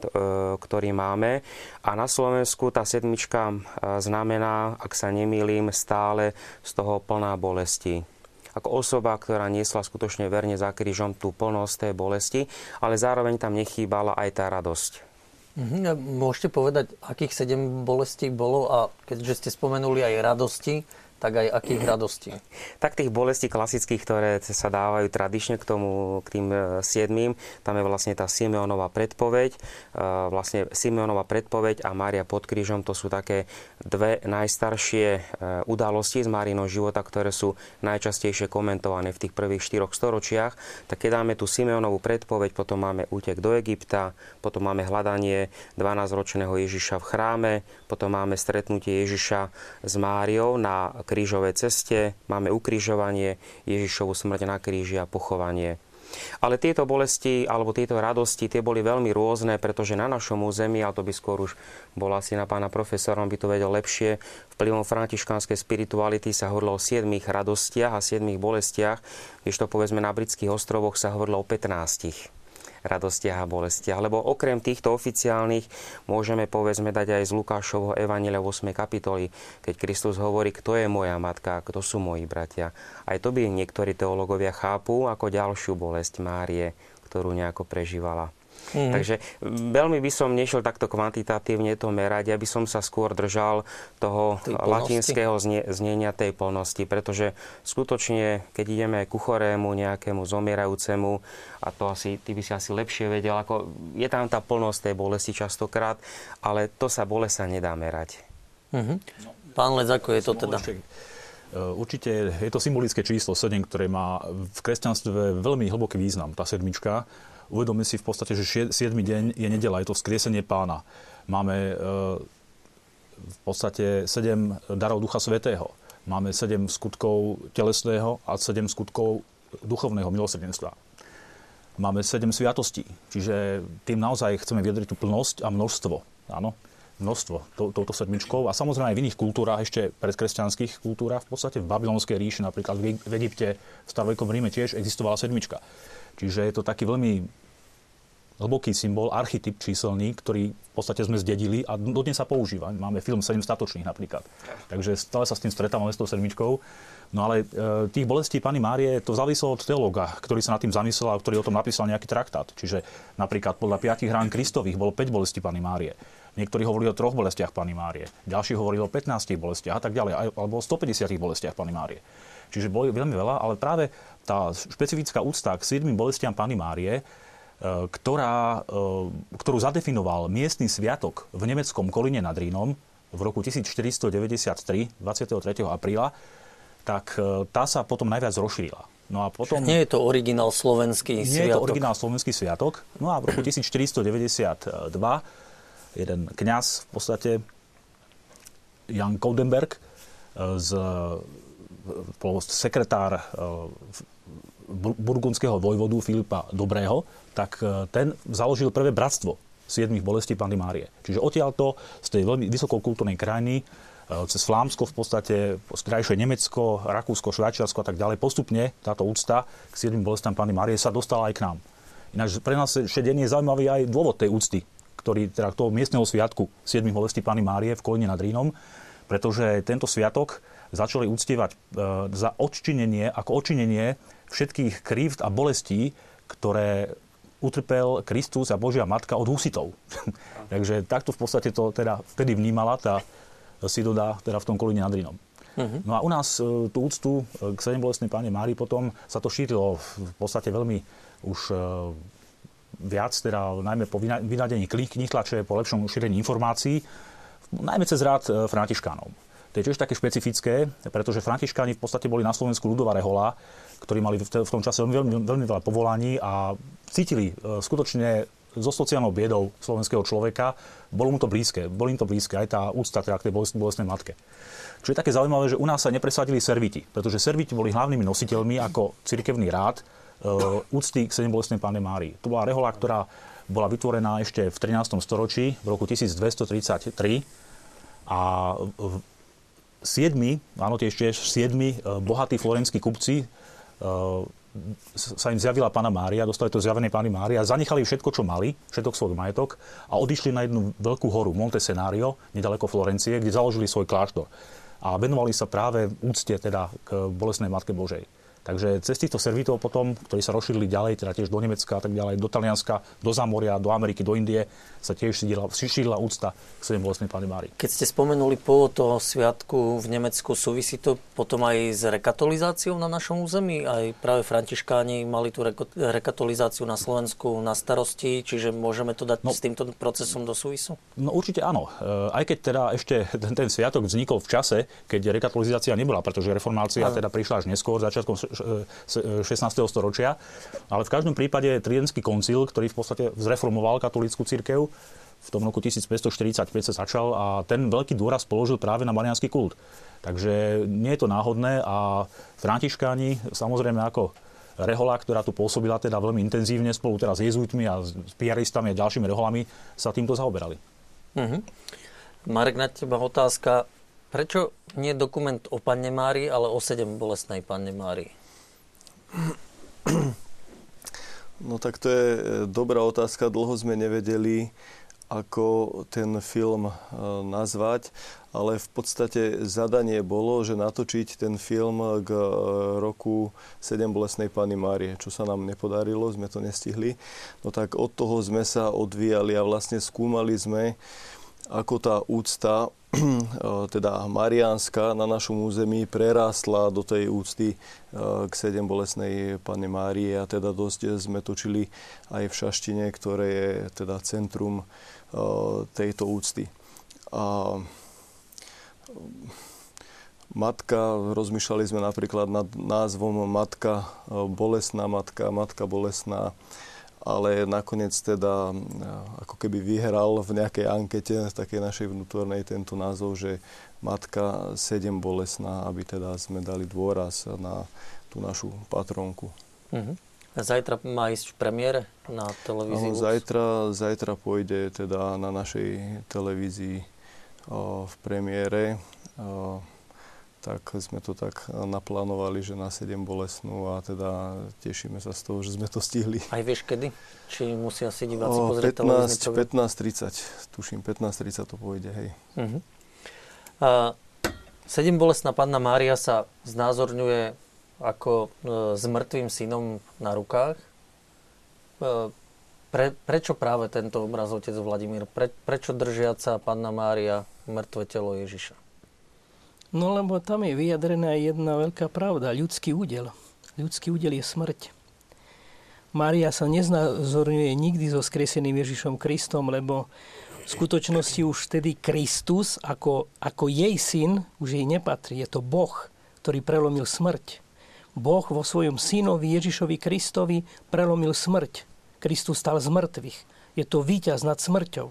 ktorý máme. A na Slovensku tá sedmička e, znamená, ak sa nemýlim, stále z toho plná bolesti ako osoba, ktorá niesla skutočne verne za krížom tú plnosť tej bolesti, ale zároveň tam nechýbala aj tá radosť. Mhm, môžete povedať, akých sedem bolestí bolo a keďže ste spomenuli aj radosti, tak aj akých radostí? Tak tých bolestí klasických, ktoré sa dávajú tradične k tomu, k tým e, siedmým, tam je vlastne tá Simeonová predpoveď, e, vlastne Simeonová predpoveď a Mária pod krížom, to sú také dve najstaršie e, udalosti z Márinou života, ktoré sú najčastejšie komentované v tých prvých štyroch storočiach. Tak keď dáme tú Simeonovú predpoveď, potom máme útek do Egypta, potom máme hľadanie 12-ročného Ježiša v chráme, potom máme stretnutie Ježiša s Máriou na krížovej ceste, máme ukrižovanie, Ježišovu smrť na kríži a pochovanie. Ale tieto bolesti alebo tieto radosti, tie boli veľmi rôzne, pretože na našom území, a to by skôr už bola asi na pána profesora, on by to vedel lepšie, vplyvom františkánskej spirituality sa hovorilo o siedmých radostiach a siedmých bolestiach, když to povedzme na britských ostrovoch sa hovorilo o 15 radostiach a bolestiach. Lebo okrem týchto oficiálnych môžeme povedzme dať aj z Lukášovho Evanília 8. kapitoly, keď Kristus hovorí, kto je moja matka, kto sú moji bratia. Aj to by niektorí teológovia chápu ako ďalšiu bolesť Márie, ktorú nejako prežívala. Mm. Takže veľmi by som nešiel takto kvantitatívne to merať, ja by som sa skôr držal toho latinského znie, znenia tej plnosti, pretože skutočne, keď ideme ku chorému, nejakému zomierajúcemu, a to asi, ty by si asi lepšie vedel, ako je tam tá plnosť tej bolesti častokrát, ale to sa bolesť sa nedá merať. Mm-hmm. Pán Lec, ako je to teda? E, určite je to symbolické číslo 7, ktoré má v kresťanstve veľmi hlboký význam, tá sedmička uvedomme si v podstate, že 7. deň je nedela, je to vzkriesenie pána. Máme e, v podstate 7 darov Ducha Svetého. Máme 7 skutkov telesného a 7 skutkov duchovného milosrdenstva. Máme 7 sviatostí, čiže tým naozaj chceme vyjadriť tú plnosť a množstvo. Áno, množstvo to, touto sedmičkou. A samozrejme aj v iných kultúrach, ešte predkresťanských kultúrach, v podstate v Babylonskej ríši, napríklad v Egypte, v starovekom Ríme tiež existovala sedmička. Čiže je to taký veľmi hlboký symbol, archetyp číselný, ktorý v podstate sme zdedili a dodnes sa používa. Máme film 7 statočných napríklad. Takže stále sa s tým stretávame s tou sedmičkou. No ale e, tých bolestí Pani Márie to závislo od teológa, ktorý sa nad tým zamyslel a ktorý o tom napísal nejaký traktát. Čiže napríklad podľa piatich rán Kristových bolo 5 bolestí Pani Márie. Niektorí hovorili o troch bolestiach Pani Márie. Ďalší hovorili o 15 bolestiach a tak ďalej. Alebo o 150 bolestiach Pani Márie. Čiže boli veľmi veľa, ale práve tá špecifická úcta k 7 bolestiam Pani Márie ktorá, e, ktorú zadefinoval miestny sviatok v nemeckom Kolíne nad Rínom v roku 1493, 23. apríla, tak e, tá sa potom najviac rozšírila. No a potom... Nie je to originál slovenský nie sviatok. Nie je to originál slovenský sviatok. No a v roku 1492 jeden kňaz v podstate Jan Kodenberg z, sekretár burgundského vojvodu Filipa Dobrého, tak e, ten založil prvé bratstvo siedmých bolestí Panny Márie. Čiže odtiaľto z tej veľmi vysokokultúrnej krajiny e, cez Flámsko v podstate, krajšie Nemecko, Rakúsko, Švajčiarsko a tak ďalej, postupne táto úcta k siedmým bolestiam Panny Márie sa dostala aj k nám. Ináč pre nás deň je zaujímavý aj dôvod tej úcty, ktorý, teda toho miestneho sviatku siedmých bolestí Panny Márie v Kolíne nad Rínom, pretože tento sviatok začali uctievať e, za odčinenie, ako odčinenie všetkých krivd a bolestí, ktoré utrpel Kristus a Božia Matka od husitov. Takže takto v podstate to teda vtedy vnímala tá Sidoda teda v tom kolíne nad Rínom. Uh-huh. No a u nás e, tú úctu e, k sedembolestnej páne Mári potom sa to šírilo v podstate veľmi už e, viac, teda najmä po vynadení knih tlače, po lepšom šírení informácií, najmä cez rád Františkánov. To je tiež také špecifické, pretože Františkáni v podstate boli na Slovensku ľudová rehola, ktorí mali v tom čase veľmi, veľmi veľa povolaní a cítili e, skutočne so sociálnou biedou slovenského človeka, bolo mu to blízke, bolo im to blízke, aj tá úcta teda k tej bolestnej matke. Čo je také zaujímavé, že u nás sa nepresadili serviti, pretože serviti boli hlavnými nositeľmi ako cirkevný rád e, úcty k sedembolestnej páne Márii. To bola rehola, ktorá bola vytvorená ešte v 13. storočí, v roku 1233 a siedmi, áno, tie ešte siedmi e, bohatí florenskí kupci sa im zjavila pána Mária, dostali to zjavené pány Mária, zanechali všetko, čo mali, všetok svoj majetok a odišli na jednu veľkú horu, Monte Senario, nedaleko Florencie, kde založili svoj kláštor. A venovali sa práve úcte teda k bolesnej Matke Božej. Takže cez týchto servitov potom, ktorí sa rozšírili ďalej, teda tiež do Nemecka a tak ďalej, do Talianska, do Zamoria, do Ameriky, do Indie, sa tiež šírila úcta k svojim bolestnej Pane Mári. Keď ste spomenuli pôvod toho sviatku v Nemecku, súvisí to potom aj s rekatolizáciou na našom území? Aj práve františkáni mali tú rekatolizáciu na Slovensku na starosti, čiže môžeme to dať no, s týmto procesom do súvisu? No určite áno. E, aj keď teda ešte ten, ten sviatok vznikol v čase, keď rekatolizácia nebola, pretože reformácia ano. teda prišla až neskôr, začiatkom 16. storočia. Ale v každom prípade Tridentský koncil, ktorý v podstate zreformoval katolícku církev, v tom roku 1545 sa začal a ten veľký dôraz položil práve na marianský kult. Takže nie je to náhodné a františkáni, samozrejme ako rehola, ktorá tu pôsobila teda veľmi intenzívne spolu teraz s jezuitmi a s piaristami a ďalšími reholami, sa týmto zaoberali. Uh-huh. Marek, na teba otázka. Prečo nie dokument o Panne Márii, ale o sedem bolestnej Panne Márii? No tak to je dobrá otázka. Dlho sme nevedeli, ako ten film e, nazvať, ale v podstate zadanie bolo, že natočiť ten film k e, roku 7 bolesnej Pany Márie, čo sa nám nepodarilo, sme to nestihli. No tak od toho sme sa odvíjali a vlastne skúmali sme, ako tá úcta, e, teda mariánska na našom území prerástla do tej úcty k sedem bolesnej Pane Márie a teda dosť sme točili aj v Šaštine, ktoré je teda centrum tejto úcty. A matka, rozmýšľali sme napríklad nad názvom Matka, bolesná matka, Matka bolesná, ale nakoniec teda ako keby vyhral v nejakej ankete, takej našej vnútornej tento názov, že Matka 7 bolesná, aby teda sme dali dôraz na tú našu patronku. Uh-huh. Zajtra má ísť v premiére na televízii? Áno, zajtra, zajtra pôjde teda na našej televízii o, v premiére. O, tak sme to tak naplánovali, že na 7 bolesnú a teda tešíme sa z toho, že sme to stihli. Aj vieš kedy? Či musia si diváci o, pozrieť 15, 15.30, tuším, 15.30 to pôjde, hej. Uh-huh. A, 7 bolestná panna Mária sa znázorňuje ako e, s mŕtvým synom na rukách. E, pre, prečo práve tento obraz otec Vladimír? Pre, prečo držiaca Panna Mária mŕtve telo Ježiša? No lebo tam je vyjadrená jedna veľká pravda. Ľudský údel. Ľudský údel je smrť. Mária sa neznázorňuje nikdy so skreseným Ježišom Kristom, lebo v skutočnosti už vtedy Kristus ako, ako jej syn už jej nepatrí. Je to Boh, ktorý prelomil smrť. Boh vo svojom synovi Ježišovi Kristovi prelomil smrť. Kristus stal z mŕtvych. Je to víťaz nad smrťou.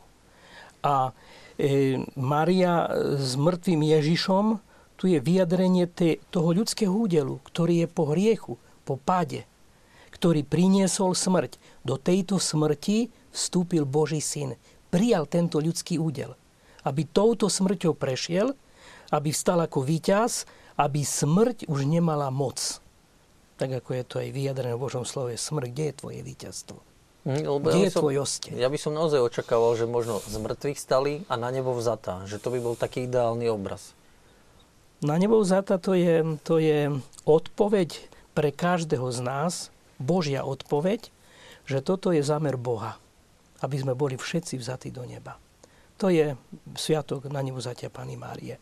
A e, Maria s mŕtvým Ježišom, tu je vyjadrenie te, toho ľudského údelu, ktorý je po hriechu, po páde, ktorý priniesol smrť. Do tejto smrti vstúpil Boží syn. Prijal tento ľudský údel. Aby touto smrťou prešiel, aby vstal ako víťaz, aby smrť už nemala moc tak ako je to aj vyjadrené v Božom slove, smrť, kde je tvoje víťazstvo? Hm, lebo kde ja je som, tvoj osteň? Ja by som naozaj očakával, že možno z mŕtvych stali a na nebo vzatá. Že to by bol taký ideálny obraz. Na nebo vzatá to je, to je odpoveď pre každého z nás, Božia odpoveď, že toto je zámer Boha. Aby sme boli všetci vzatí do neba. To je sviatok na nebo vzatia Pany Márie.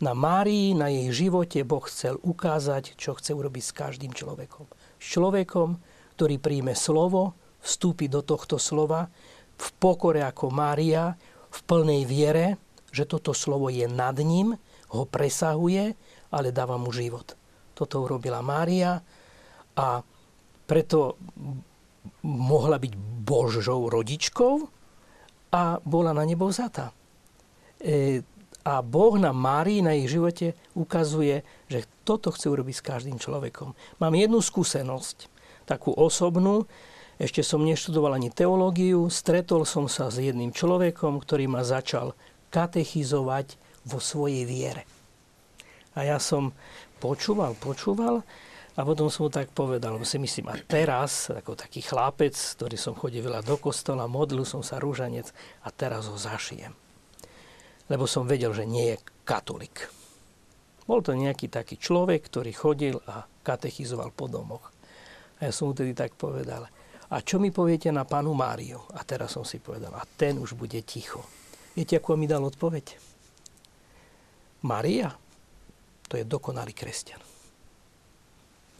Na Márii, na jej živote Boh chcel ukázať, čo chce urobiť s každým človekom. S človekom, ktorý príjme slovo, vstúpi do tohto slova v pokore ako Mária, v plnej viere, že toto slovo je nad ním, ho presahuje, ale dáva mu život. Toto urobila Mária a preto mohla byť Božou rodičkou a bola na nebo vzatá. E, a Boh na Márii, na jej živote ukazuje, že toto chce urobiť s každým človekom. Mám jednu skúsenosť, takú osobnú. Ešte som neštudoval ani teológiu. Stretol som sa s jedným človekom, ktorý ma začal katechizovať vo svojej viere. A ja som počúval, počúval a potom som mu tak povedal, lebo si myslím, a teraz, ako taký chlapec, ktorý som chodil veľa do kostola, modlil som sa rúžanec a teraz ho zašijem lebo som vedel, že nie je katolík. Bol to nejaký taký človek, ktorý chodil a katechizoval po domoch. A ja som mu tedy tak povedal, a čo mi poviete na panu Máriu? A teraz som si povedal, a ten už bude ticho. Viete, ako mi dal odpoveď? Mária, to je dokonalý kresťan.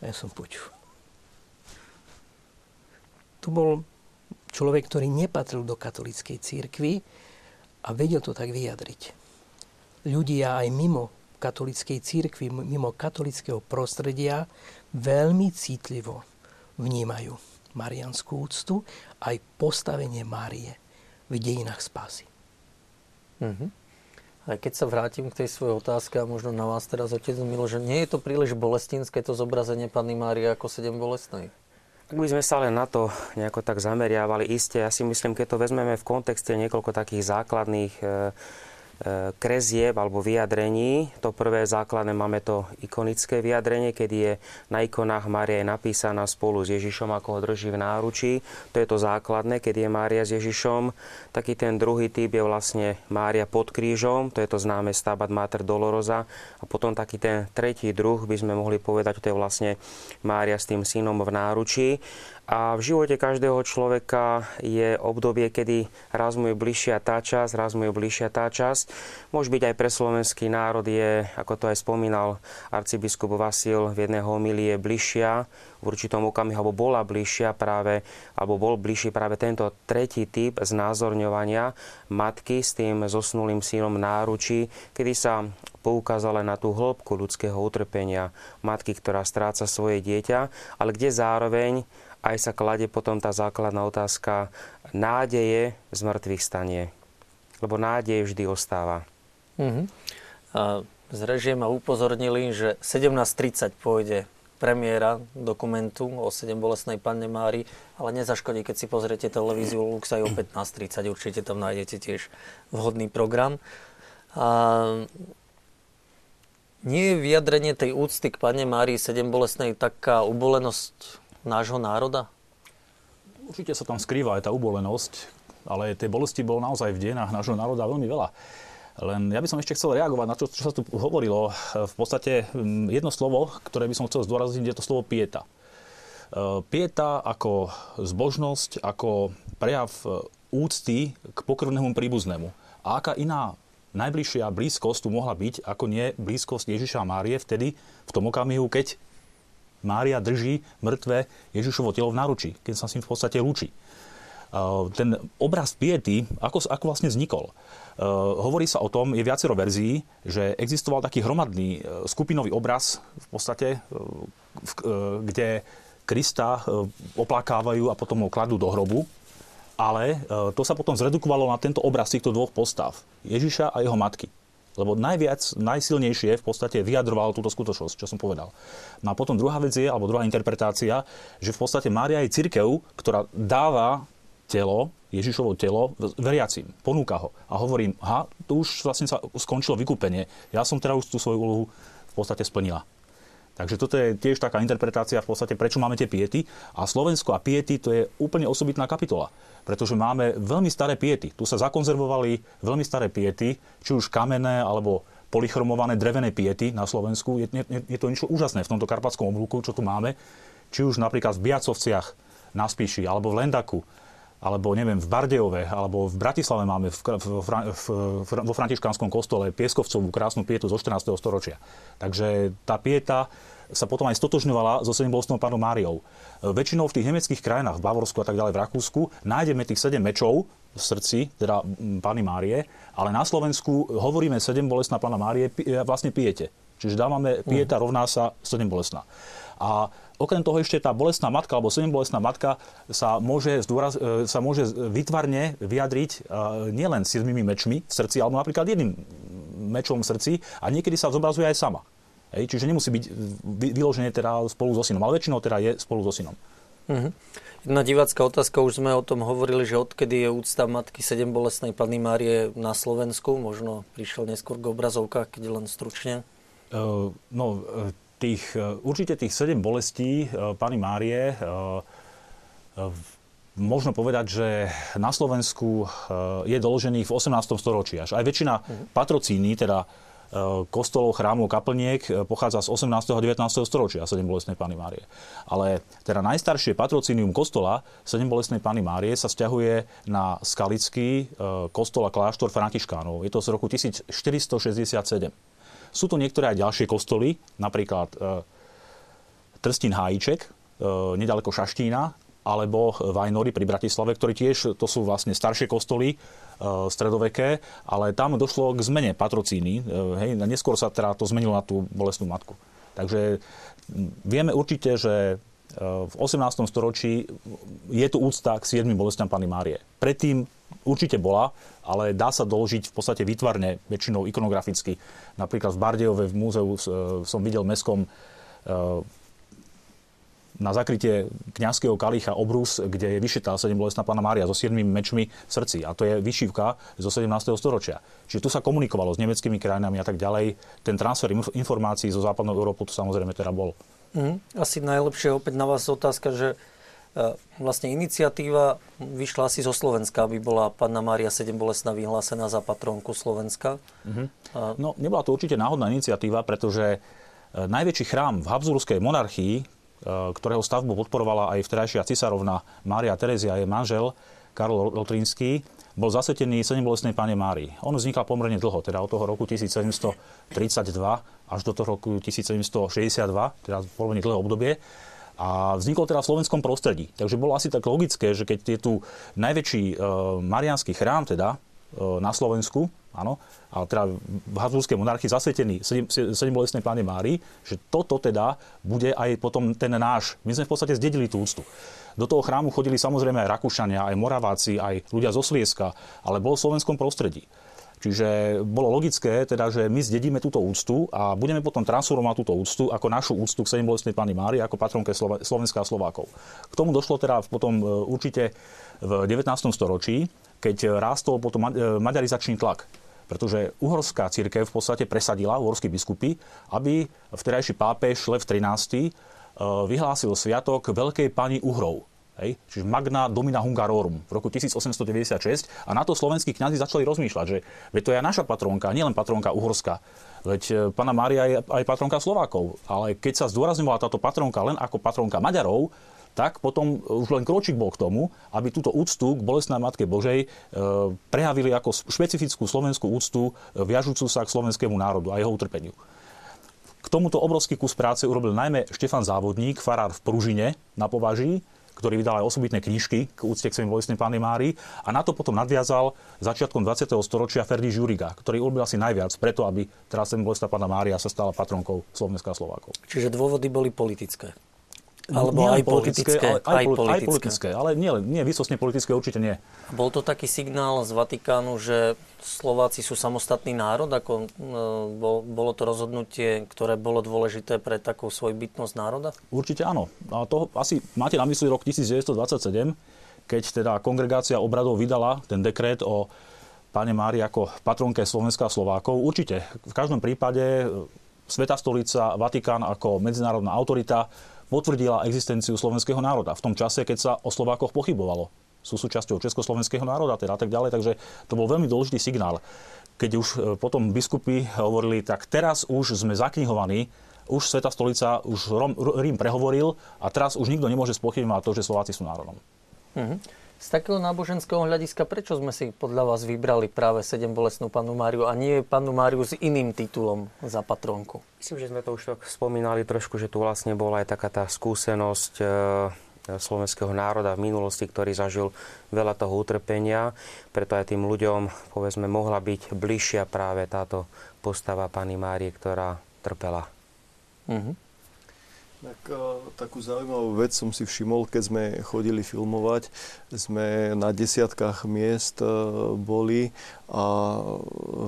Ja som počul. Tu bol človek, ktorý nepatril do katolíckej církvy, a vedel to tak vyjadriť. Ľudia aj mimo katolickej církvy, mimo katolického prostredia veľmi citlivo vnímajú marianskú úctu aj postavenie Márie v dejinách spásy. Mm-hmm. Aj keď sa vrátim k tej svojej otázke a možno na vás teraz, otec Milo, že nie je to príliš bolestinské to zobrazenie Panny Márie ako sedem bolestnej? Ak by sme sa len na to nejako tak zameriavali, iste, ja si myslím, keď to vezmeme v kontexte niekoľko takých základných e, krezieb alebo vyjadrení. To prvé základné máme to ikonické vyjadrenie, kedy je na ikonách Mária je napísaná spolu s Ježišom, ako ho drží v náručí. To je to základné, keď je Mária s Ježišom. Taký ten druhý typ je vlastne Mária pod krížom, to je to známe Stabat Mater Dolorosa. A potom taký ten tretí druh by sme mohli povedať, to je vlastne Mária s tým synom v náručí. A v živote každého človeka je obdobie, kedy raz mu je bližšia tá časť, raz mu je bližšia tá časť. Môže byť aj pre slovenský národ je, ako to aj spomínal arcibiskup Vasil v jednej homilie, bližšia v určitom okamihu, alebo bola bližšia práve, alebo bol bližší práve tento tretí typ znázorňovania matky s tým zosnulým synom náručí, kedy sa poukázala na tú hĺbku ľudského utrpenia matky, ktorá stráca svoje dieťa, ale kde zároveň aj sa klade potom tá základná otázka nádeje z mŕtvych stanie. Lebo nádej vždy ostáva. Uh-huh. A ma upozornili, že 17.30 pôjde premiéra dokumentu o 7 bolesnej panne Mári, ale nezaškodí, keď si pozriete televíziu Lux aj o 15.30, určite tam nájdete tiež vhodný program. A nie je vyjadrenie tej úcty k panne Márii 7 bolesnej taká ubolenosť nášho národa? Určite sa tam skrýva aj tá ubolenosť, ale tej bolesti bolo naozaj v dejinách nášho národa veľmi veľa. Len ja by som ešte chcel reagovať na to, čo sa tu hovorilo. V podstate jedno slovo, ktoré by som chcel zdôrazniť, je to slovo pieta. E, pieta ako zbožnosť, ako prejav e, úcty k pokrvnému príbuznému. A aká iná najbližšia blízkosť tu mohla byť, ako nie blízkosť Ježiša Márie vtedy, v tom okamihu, keď Mária drží mŕtve Ježišovo telo v náručí, keď sa s ním v podstate lúči. Ten obraz piety, ako, ako vlastne vznikol? Hovorí sa o tom, je viacero verzií, že existoval taký hromadný e, skupinový obraz v podstate, e, e, kde Krista oplakávajú a potom ho kladú do hrobu. Ale to sa potom zredukovalo na tento obraz týchto dvoch postav. Ježiša a jeho matky. Lebo najviac, najsilnejšie v podstate vyjadroval túto skutočnosť, čo som povedal. No a potom druhá vec je, alebo druhá interpretácia, že v podstate Mária je církev, ktorá dáva telo, Ježišovo telo veriacim, ponúka ho. A hovorím, ha, tu už vlastne sa skončilo vykúpenie. Ja som teda už tú svoju úlohu v podstate splnila. Takže toto je tiež taká interpretácia v podstate, prečo máme tie piety. A Slovensko a piety to je úplne osobitná kapitola pretože máme veľmi staré piety. Tu sa zakonzervovali veľmi staré piety, či už kamenné alebo polychromované drevené piety na Slovensku. Je, je, je to niečo úžasné v tomto karpatskom oblúku, čo tu máme. Či už napríklad v Biacovciach na Spíši, alebo v Lendaku, alebo neviem, v Bardejove, alebo v Bratislave máme v, v, v, v, vo františkánskom kostole Pieskovcovú krásnu pietu zo 14. storočia. Takže tá pieta sa potom aj stotožňovala so sedembolstnou pánom Máriou. Väčšinou v tých nemeckých krajinách, v Bavorsku a tak ďalej, v Rakúsku, nájdeme tých sedem mečov v srdci, teda Pány Márie, ale na Slovensku hovoríme sedem bolestná Pána Márie, vlastne pijete. Čiže dávame pieta rovná sa sedem bolestná. A okrem toho ešte tá bolestná matka alebo bolestná matka sa môže, zdôraz, e, sa môže vytvarne vyjadriť e, nielen siedmimi mečmi v srdci, alebo napríklad jedným mečom v srdci a niekedy sa zobrazuje aj sama. Hej, čiže nemusí byť vyložené teda spolu so synom, ale väčšinou teda je spolu so synom. Uh-huh. Jedna divácká otázka, už sme o tom hovorili, že odkedy je úcta Matky sedem bolestnej Panny Márie na Slovensku, možno prišiel neskôr k obrazovkách, keď len stručne. Uh, no, tých, e, určite tých sedem bolestí e, Pany Márie e, možno povedať, že na Slovensku je doložených v 18. storočí. Až aj väčšina uh-huh. patrocíny, teda kostolov, chrámov, kaplniek pochádza z 18. a 19. storočia sedem bolestnej Pany Márie. Ale teda najstaršie patrocínium kostola sedem bolestnej Pany Márie sa vzťahuje na skalický kostol a kláštor Františkánov. Je to z roku 1467. Sú tu niektoré aj ďalšie kostoly, napríklad e, Trstín Hájiček, e, nedaleko Šaštína, alebo Vajnory pri Bratislave, ktorí tiež, to sú vlastne staršie kostoly, e, stredoveké, ale tam došlo k zmene patrocíny. Hej, neskôr sa teda to zmenilo na tú bolestnú matku. Takže vieme určite, že v 18. storočí je tu úcta k 7 bolestiam Pany Márie. Predtým určite bola, ale dá sa doložiť v podstate výtvarne, väčšinou ikonograficky. Napríklad v Bardejove v múzeu e, som videl meskom na zakrytie kňazského kalicha obrus, kde je vyšetá 7 bolestná pána Mária so 7 mečmi v srdci. A to je vyšívka zo 17. storočia. Čiže tu sa komunikovalo s nemeckými krajinami a tak ďalej. Ten transfer informácií zo západnou Európou tu samozrejme teda bol. Mm, asi najlepšie opäť na vás otázka, že e, vlastne iniciatíva vyšla asi zo Slovenska, aby bola Panna Mária 7 bolestná vyhlásená za patrónku Slovenska. Mm-hmm. A... No, nebola to určite náhodná iniciatíva, pretože e, najväčší chrám v Habsburskej monarchii, E, ktorého stavbu podporovala aj vtedajšia cisárovna Mária Terezia, je manžel Karol Lotrinský, bol zasvetený 7 bolestnej pane Márii. On vznikal pomerne dlho, teda od toho roku 1732 až do toho roku 1762, teda pomerne dlhé obdobie. A vznikol teda v slovenskom prostredí. Takže bolo asi tak logické, že keď je tu najväčší e, marianský chrám teda e, na Slovensku, áno, ale teda v Habsburskej monarchii zasvetený 7 bolestnej páne Mári, že toto teda bude aj potom ten náš. My sme v podstate zdedili tú úctu. Do toho chrámu chodili samozrejme aj Rakúšania, aj Moraváci, aj ľudia zo Slieska, ale bol v slovenskom prostredí. Čiže bolo logické, teda, že my zdedíme túto úctu a budeme potom transformovať túto úctu ako našu úctu k 7 bolestnej Pány Mári, ako patronke Slovenska a Slovákov. K tomu došlo teda potom e, určite v 19. storočí, keď rástol potom e, maďarizačný tlak pretože uhorská církev v podstate presadila, uhorskí biskupy, aby vtedajší pápež Lev XIII e, vyhlásil sviatok Veľkej pani Uhrov. Hej, čiže Magna Domina Hungarorum v roku 1896 a na to slovenskí kňazi začali rozmýšľať, že veď to je naša patrónka, nielen patrónka Uhorska, veď e, pána Mária je aj patrónka Slovákov, ale keď sa zdôrazňovala táto patrónka len ako patrónka Maďarov, tak potom už len kročík bol k tomu, aby túto úctu k bolestnej Matke Božej e, prejavili ako špecifickú slovenskú úctu, e, viažúcu sa k slovenskému národu a jeho utrpeniu. K tomuto obrovský kus práce urobil najmä Štefan Závodník, farár v Pružine na Považí, ktorý vydal aj osobitné knižky k úcte k svojim bolestnej pány Mári a na to potom nadviazal začiatkom 20. storočia Ferdi Žuriga, ktorý urobil asi najviac preto, aby teraz sem bolestná pána Mária sa stala patronkou Slovenska a Slovákov. Čiže dôvody boli politické. Alebo aj politické, ale, aj, aj, politické. aj politické. Ale nie, nie vysosne politické určite nie. Bol to taký signál z Vatikánu, že Slováci sú samostatný národ? Ako, e, bolo to rozhodnutie, ktoré bolo dôležité pre takú bytnosť národa? Určite áno. A to asi máte na mysli rok 1927, keď teda kongregácia obradov vydala ten dekret o Pane Mári ako patronke Slovenska a Slovákov. Určite. V každom prípade Sveta stolica, Vatikán ako medzinárodná autorita potvrdila existenciu slovenského národa v tom čase, keď sa o Slovákoch pochybovalo. Sú súčasťou československého národa teda tak ďalej, takže to bol veľmi dôležitý signál. Keď už e, potom biskupy hovorili, tak teraz už sme zaknihovaní, už Sveta stolica, už Rím prehovoril a teraz už nikto nemôže spochybňovať to, že Slováci sú národom. Mm-hmm. Z takého náboženského hľadiska, prečo sme si podľa vás vybrali práve 7 bolestnú panu Máriu a nie panu Máriu s iným titulom za patronku? Myslím, že sme to už tak spomínali trošku, že tu vlastne bola aj taká tá skúsenosť e, slovenského národa v minulosti, ktorý zažil veľa toho utrpenia. Preto aj tým ľuďom, povedzme, mohla byť bližšia práve táto postava pani Márie, ktorá trpela. Mm-hmm. Tak, takú zaujímavú vec som si všimol, keď sme chodili filmovať. Sme na desiatkách miest boli a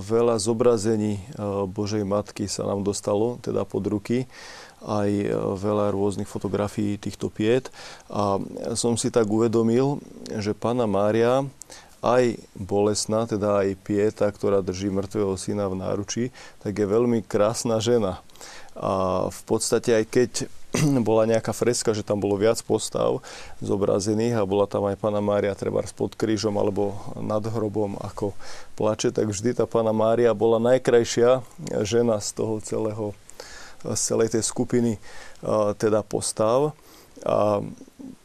veľa zobrazení Božej Matky sa nám dostalo, teda pod ruky aj veľa rôznych fotografií týchto piet. A som si tak uvedomil, že Pána Mária aj bolesná, teda aj pieta, ktorá drží mŕtvého syna v náručí, tak je veľmi krásna žena. A v podstate aj keď bola nejaká freska, že tam bolo viac postav zobrazených a bola tam aj Pana Mária treba pod krížom alebo nad hrobom ako plače, tak vždy tá Pana Mária bola najkrajšia žena z toho celého, z celej tej skupiny teda postav. A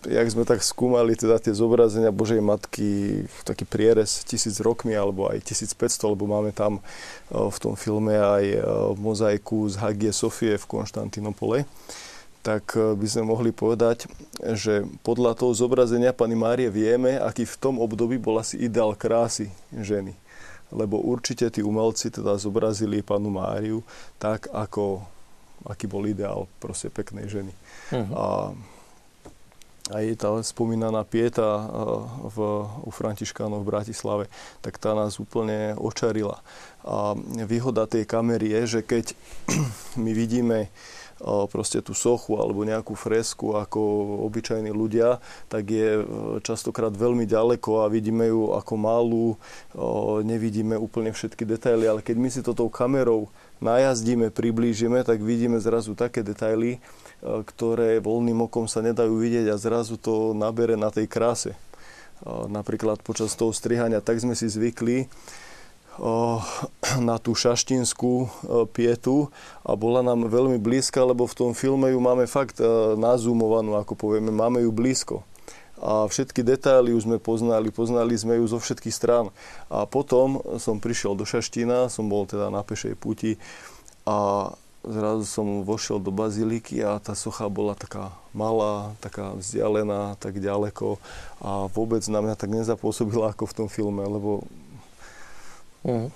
jak sme tak skúmali teda tie zobrazenia Božej Matky, taký prierez tisíc rokmi alebo aj 1500, lebo máme tam v tom filme aj mozaiku z Hagie Sofie v Konštantinopole tak eh, by sme mohli povedať, že podľa toho zobrazenia Pany Márie vieme, aký v tom období bol asi ideál krásy ženy. Lebo určite tí umelci teda zobrazili Panu Máriu tak, ako, aký bol ideál proste peknej ženy. Uh-huh. A aj tá spomínaná pieta v, u Františkánov v Bratislave, tak tá nás úplne očarila. A výhoda tej kamery je, že keď my vidíme proste tú sochu alebo nejakú fresku ako obyčajní ľudia, tak je e, častokrát veľmi ďaleko a vidíme ju ako malú, nevidíme úplne všetky detaily, ale keď my si to tou kamerou najazdíme, priblížime, tak vidíme zrazu také detaily, E, ktoré voľným okom sa nedajú vidieť a zrazu to nabere na tej kráse. E, napríklad počas toho strihania tak sme si zvykli e, na tú šaštinskú pietu a bola nám veľmi blízka, lebo v tom filme ju máme fakt nazumovanú, ako povieme, máme ju blízko. A všetky detaily už sme poznali, poznali sme ju zo všetkých strán. A potom som prišiel do Šaštína, som bol teda na pešej puti a zrazu som vošiel do baziliky a tá socha bola taká malá, taká vzdialená, tak ďaleko a vôbec na mňa tak nezapôsobila ako v tom filme, lebo... Mm.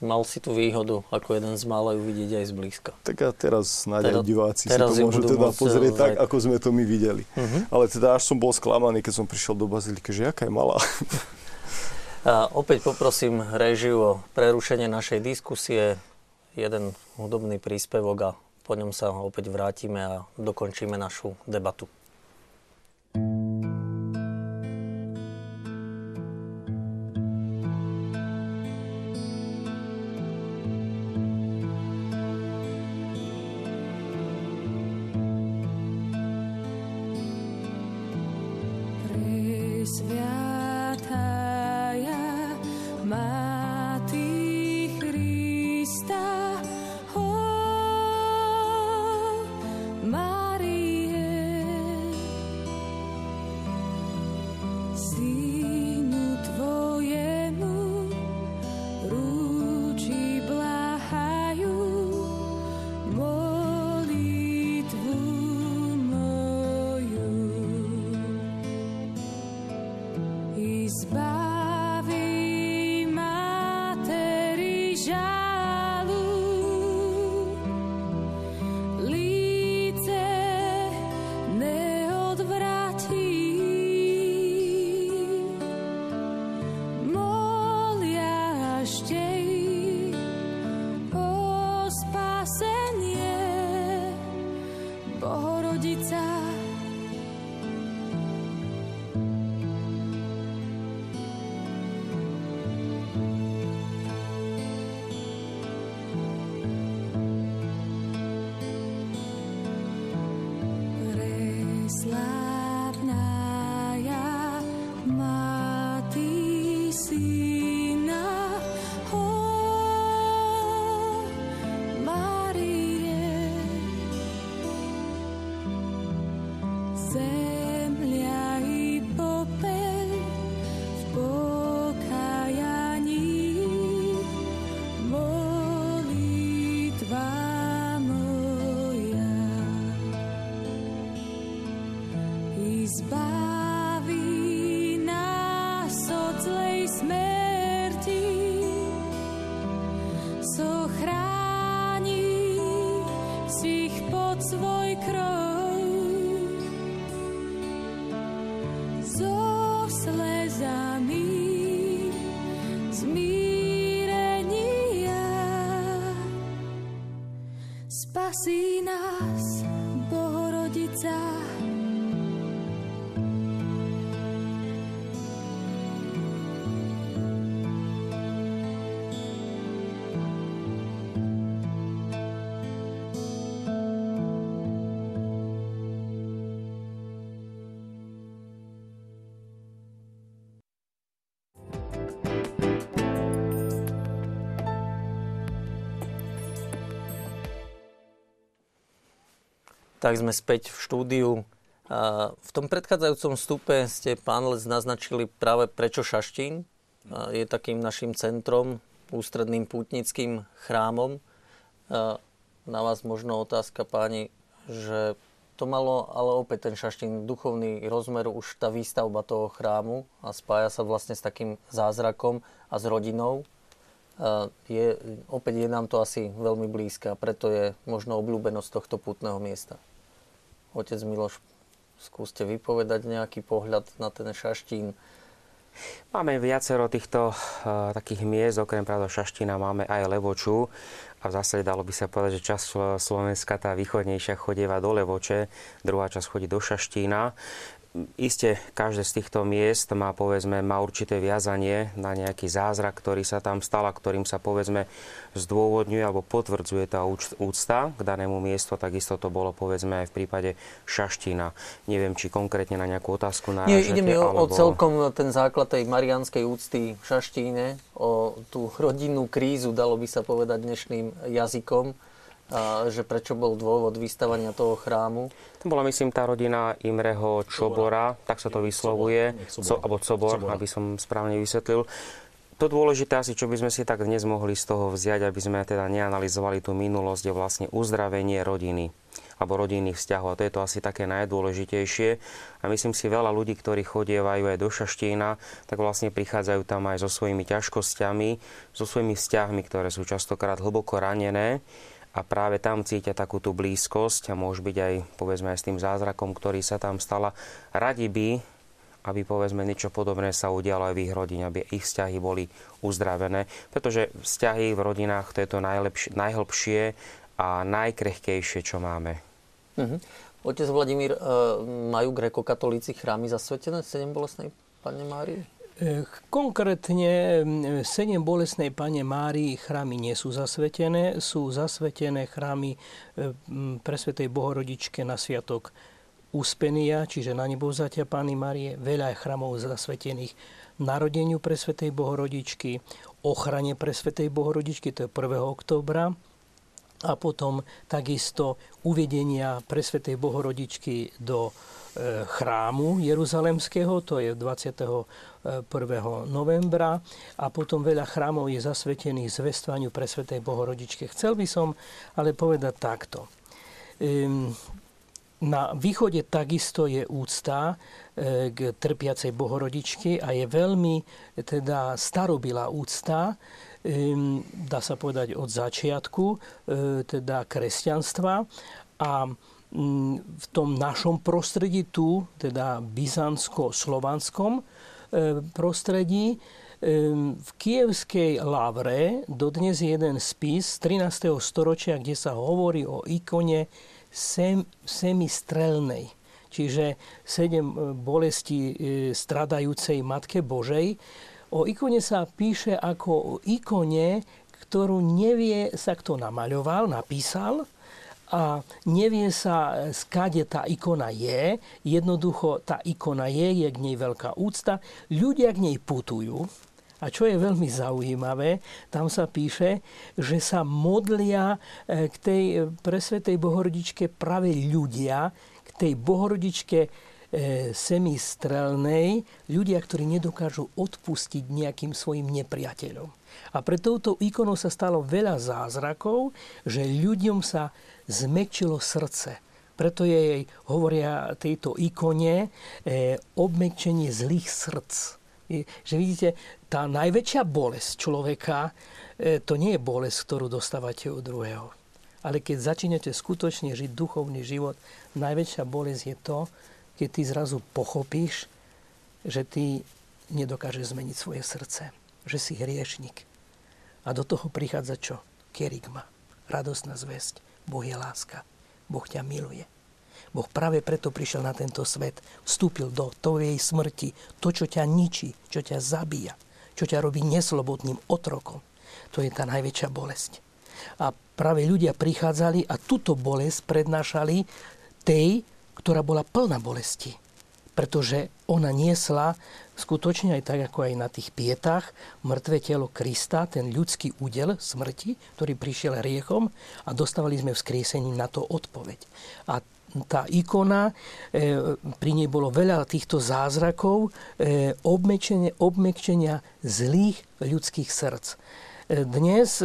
Mal si tú výhodu, ako jeden z mála ju vidieť aj zblízka. Tak a teraz snáď aj diváci teraz si to môžu teda pozrieť tak, ako sme to my videli. Uh-huh. Ale teda až som bol sklamaný, keď som prišiel do baziliky, že aká je malá. A opäť poprosím režiu o prerušenie našej diskusie jeden hudobný príspevok a po ňom sa opäť vrátime a dokončíme našu debatu. Tak sme späť v štúdiu. V tom predchádzajúcom stupe ste, pán Lec, naznačili práve prečo Šaštín je takým našim centrom, ústredným pútnickým chrámom. Na vás možno otázka, páni, že to malo ale opäť ten Šaštín duchovný rozmer, už tá výstavba toho chrámu a spája sa vlastne s takým zázrakom a s rodinou. Je, opäť je nám to asi veľmi blízke a preto je možno obľúbenosť tohto putného miesta. Otec Miloš, Skúste vypovedať nejaký pohľad na ten šaštín. Máme viacero týchto uh, takých miest, okrem pravda Šaština máme aj Levoču a v zásade dalo by sa povedať, že časť Slovenska, tá východnejšia, chodieva do Levoče, druhá časť chodí do Šaštína. Isté, každé z týchto miest má, povedzme, má určité viazanie na nejaký zázrak, ktorý sa tam stal a ktorým sa, povedzme, zdôvodňuje alebo potvrdzuje tá úcta k danému miestu. Takisto to bolo, povedzme, aj v prípade Šaštína. Neviem, či konkrétne na nejakú otázku náražete. Nie, ide mi o, alebo... o celkom ten základ tej marianskej úcty v Šaštíne, o tú rodinnú krízu, dalo by sa povedať dnešným jazykom že prečo bol dôvod vystavania toho chrámu? To bola, myslím, tá rodina Imreho Čobora, tak sa to vyslovuje, Co, alebo Cobor, Cobora. aby som správne vysvetlil. To dôležité asi, čo by sme si tak dnes mohli z toho vziať, aby sme teda neanalizovali tú minulosť, je vlastne uzdravenie rodiny alebo rodinných vzťahov. A to je to asi také najdôležitejšie. A myslím si, veľa ľudí, ktorí chodievajú aj do Šaštína, tak vlastne prichádzajú tam aj so svojimi ťažkosťami, so svojimi vzťahmi, ktoré sú častokrát hlboko ranené a práve tam cítia takú tú blízkosť a môže byť aj povedzme aj s tým zázrakom, ktorý sa tam stala. Radi by, aby povedzme niečo podobné sa udialo aj v ich rodine, aby ich vzťahy boli uzdravené, pretože vzťahy v rodinách to je to najhlbšie a najkrehkejšie, čo máme. Mhm. Otec Vladimír, e, majú grekokatolíci chrámy zasvetené sedem bolestnej Pane Márii? Konkrétne sedem bolesnej Pane Márii chrámy nie sú zasvetené. Sú zasvetené chrámy pre Svetej Bohorodičke na sviatok Uspenia, čiže na nebovzatia Pány Márie. Veľa je chramov zasvetených narodeniu pre Svetej Bohorodičky, ochrane pre Svetej Bohorodičky, to je 1. októbra, a potom takisto uvedenia pre Svetej Bohorodičky do e, chrámu Jeruzalemského, to je 21. novembra a potom veľa chrámov je zasvetených zvestvaniu pre Svetej Bohorodičke. Chcel by som ale povedať takto. Na východe takisto je úcta e, k trpiacej Bohorodičky a je veľmi teda starobilá úcta, dá sa povedať od začiatku, e, teda kresťanstva a mm, v tom našom prostredí tu, teda byzantsko-slovanskom e, prostredí, v kievskej Lavre dodnes je jeden spis z 13. storočia, kde sa hovorí o ikone sem, semistrelnej, čiže sedem e, bolesti stradajúcej Matke Božej, O ikone sa píše ako o ikone, ktorú nevie sa kto namaľoval, napísal a nevie sa, skade tá ikona je. Jednoducho tá ikona je, je k nej veľká úcta. Ľudia k nej putujú. A čo je veľmi zaujímavé, tam sa píše, že sa modlia e, k tej presvetej bohorodičke práve ľudia, k tej bohorodičke e, semistrelnej ľudia, ktorí nedokážu odpustiť nejakým svojim nepriateľom. A pre touto ikonou sa stalo veľa zázrakov, že ľuďom sa zmekčilo srdce. Preto je jej, hovoria tejto ikone, e, obmekčenie zlých srdc. Je, že vidíte, tá najväčšia bolesť človeka, e, to nie je bolesť, ktorú dostávate od druhého. Ale keď začínate skutočne žiť duchovný život, najväčšia bolesť je to, keď ty zrazu pochopíš, že ty nedokážeš zmeniť svoje srdce, že si hriešnik. A do toho prichádza čo? Kerigma, radosná zväzť. Boh je láska. Boh ťa miluje. Boh práve preto prišiel na tento svet, vstúpil do tvojej smrti, to, čo ťa ničí, čo ťa zabíja, čo ťa robí neslobodným otrokom. To je tá najväčšia bolesť. A práve ľudia prichádzali a túto bolesť prednášali tej, ktorá bola plná bolesti. Pretože ona niesla skutočne aj tak, ako aj na tých pietách, mŕtve telo Krista, ten ľudský údel smrti, ktorý prišiel riechom a dostávali sme v na to odpoveď. A tá ikona, e, pri nej bolo veľa týchto zázrakov, e, obmekčenia, obmekčenia zlých ľudských srdc. E, dnes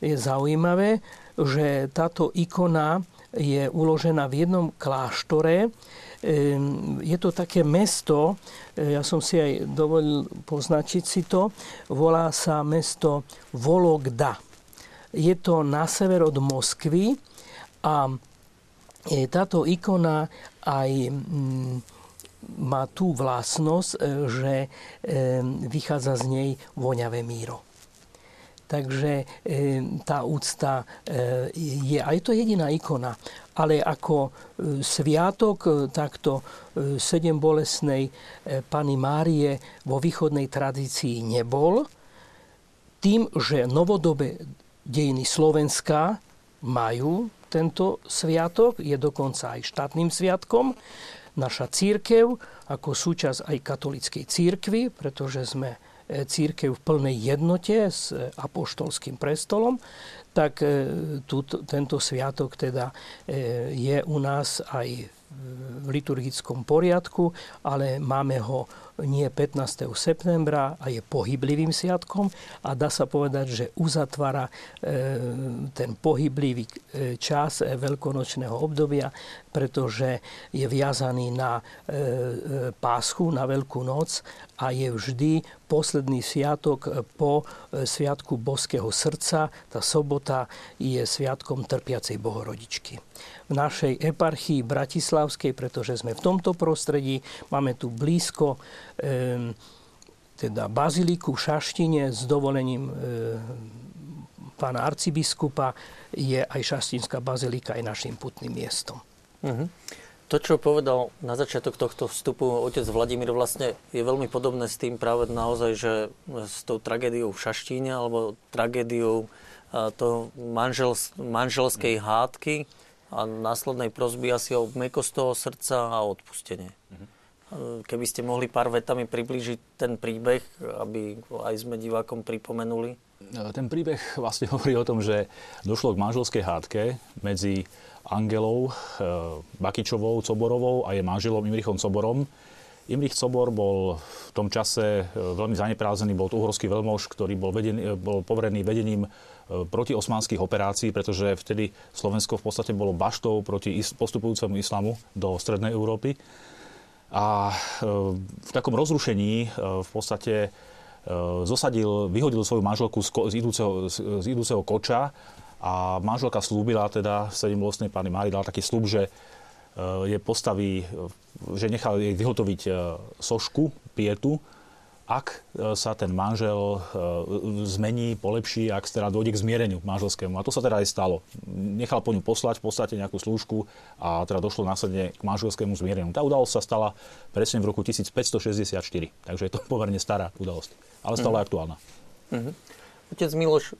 je zaujímavé, že táto ikona je uložená v jednom kláštore. Je to také mesto, e, ja som si aj dovolil poznačiť si to, volá sa mesto Vologda. Je to na sever od Moskvy a táto ikona aj mm, má tú vlastnosť, že vychádza z nej voňavé míro. Takže tá úcta je aj to jediná ikona. Ale ako sviatok takto sedem bolesnej Pany Márie vo východnej tradícii nebol, tým, že novodobé dejiny Slovenska majú tento sviatok, je dokonca aj štátnym sviatkom. Naša církev ako súčasť aj katolickej církvy, pretože sme církev v plnej jednote s e, apoštolským prestolom, tak e, tento sviatok teda je u nás aj v liturgickom poriadku, ale máme ho nie 15. septembra a je pohyblivým sviatkom a dá sa povedať, že uzatvára e, ten pohyblivý e, čas e, veľkonočného obdobia, pretože je viazaný na páschu, na Veľkú noc a je vždy posledný sviatok po sviatku Boského srdca. Tá sobota je sviatkom trpiacej Bohorodičky v našej eparchii bratislavskej, pretože sme v tomto prostredí, máme tu blízko e, teda baziliku v Šaštine s dovolením e, pána arcibiskupa je aj Šaštinská bazilika aj našim putným miestom. Uh-huh. To, čo povedal na začiatok tohto vstupu otec Vladimír, vlastne je veľmi podobné s tým práve naozaj, že s tou tragédiou v Šaštíne alebo tragédiou toho manžels, manželskej hádky, a následnej prosby asi o mekost toho srdca a odpustenie. Mm-hmm. Keby ste mohli pár vetami priblížiť ten príbeh, aby aj sme divákom pripomenuli. E, ten príbeh vlastne hovorí o tom, že došlo k manželskej hádke medzi Angelou e, Bakičovou Coborovou a jej manželom Imrichom Coborom. Imrich Cobor bol v tom čase e, veľmi zaneprázdnený, bol to uhorský veľmož, ktorý bol, vedený, bol poverený vedením protiosmanských operácií, pretože vtedy Slovensko v podstate bolo baštou proti postupujúcemu islamu do Strednej Európy. A e, v takom rozrušení e, v podstate e, zosadil, vyhodil svoju manželku z idúceho, z idúceho koča a manželka slúbila teda sedembolestnej pani Mári, dala taký slúb, že je postaví, že nechal jej vyhotoviť sošku, pietu, ak e, sa ten manžel e, zmení, polepší, ak teda dojde k zmiereniu manželskému. A to sa teda aj stalo. Nechal po ňu poslať v podstate nejakú slúžku a teda došlo následne k manželskému zmiereniu. Tá udalosť sa stala presne v roku 1564, takže je to pomerne stará udalosť, ale stále uh-huh. aktuálna. Uh-huh. Otec Miloš,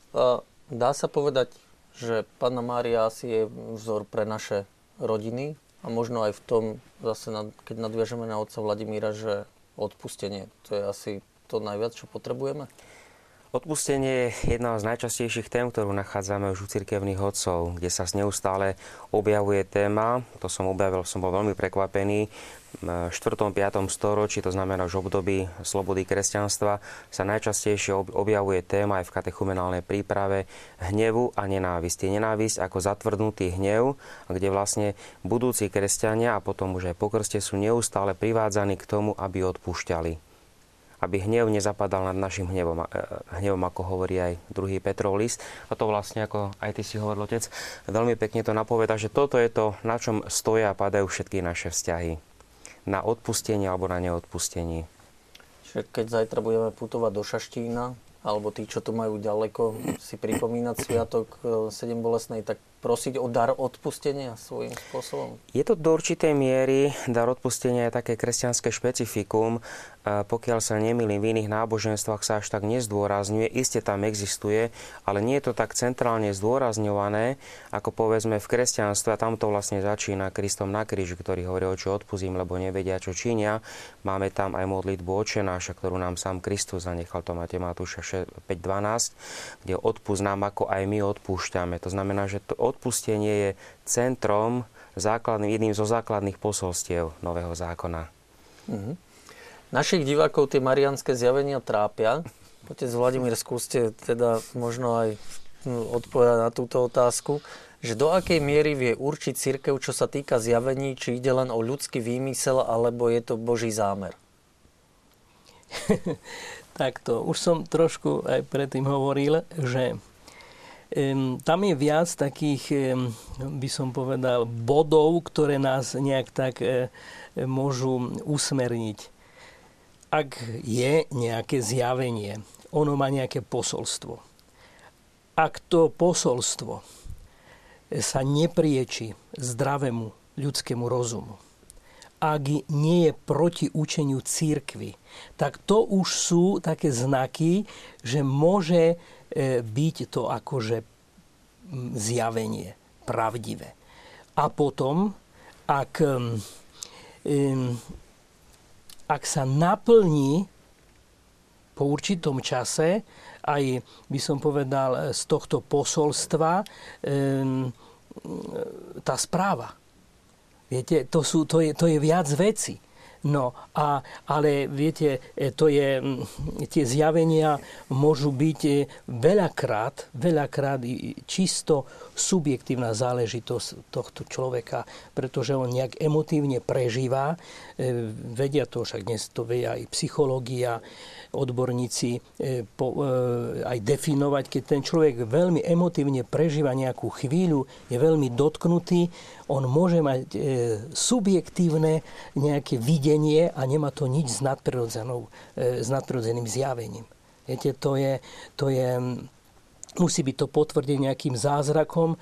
dá sa povedať, že Panna Mária asi je vzor pre naše rodiny a možno aj v tom, zase keď nadviažeme na otca Vladimíra, že odpustenie. To je asi to najviac, čo potrebujeme? Odpustenie je jedna z najčastejších tém, ktorú nachádzame už u cirkevných odcov, kde sa neustále objavuje téma, to som objavil, som bol veľmi prekvapený, v 4. 5. storočí, to znamená už období slobody kresťanstva, sa najčastejšie objavuje téma aj v katechumenálnej príprave hnevu a nenávisti. Nenávisť ako zatvrdnutý hnev, kde vlastne budúci kresťania a potom už aj pokrste sú neustále privádzaní k tomu, aby odpúšťali aby hnev nezapadal nad našim hnevom, e, hnevom, ako hovorí aj druhý Petrov list. A to vlastne, ako aj ty si hovoril, otec, veľmi pekne to napoveda, že toto je to, na čom stoja a padajú všetky naše vzťahy. Na odpustenie alebo na neodpustenie. Čiže keď zajtra budeme putovať do Šaštína, alebo tí, čo tu majú ďaleko, si pripomínať sviatok 7 e, bolesnej, tak prosiť o dar odpustenia svojím spôsobom? Je to do určitej miery, dar odpustenia je také kresťanské špecifikum. Pokiaľ sa nemýlim, v iných náboženstvách sa až tak nezdôrazňuje. Isté tam existuje, ale nie je to tak centrálne zdôrazňované, ako povedzme v kresťanstve. A tam to vlastne začína Kristom na kríži, ktorý hovorí, čo odpustím, lebo nevedia, čo činia. Máme tam aj modlitbu očenáša, ktorú nám sám Kristus zanechal, to máte Matúša 5.12, kde odpust nám, ako aj my odpúšťame. To znamená, že to odpustenie je centrom, základným, jedným zo základných posolstiev Nového zákona. Mm-hmm. Našich divákov tie marianské zjavenia trápia. Otec Vladimír, skúste teda možno aj hm, odpovedať na túto otázku, že do akej miery vie určiť církev, čo sa týka zjavení, či ide len o ľudský výmysel, alebo je to Boží zámer? Takto, už som trošku aj predtým hovoril, že tam je viac takých, by som povedal, bodov, ktoré nás nejak tak e, môžu usmerniť. Ak je nejaké zjavenie, ono má nejaké posolstvo. Ak to posolstvo sa neprieči zdravému ľudskému rozumu, ak nie je proti učeniu církvy, tak to už sú také znaky, že môže E, byť to akože zjavenie pravdivé. A potom, ak, ak sa naplní po určitom čase, aj by som povedal z tohto posolstva, tá správa. Viete, to, sú, to, je, to je viac veci. No, a, ale viete, e, to je, tie zjavenia môžu byť e, veľakrát, veľakrát čisto subjektívna záležitosť tohto človeka, pretože on nejak emotívne prežíva, e, vedia to, však dnes to vie aj psychológia, odborníci aj definovať, keď ten človek veľmi emotívne prežíva nejakú chvíľu, je veľmi dotknutý, on môže mať e, subjektívne nejaké videnie a nemá to nič s, nadprirodzenou, e, s nadprirodzeným zjavením. Viete, to je, to je musí byť to potvrdené nejakým zázrakom, e,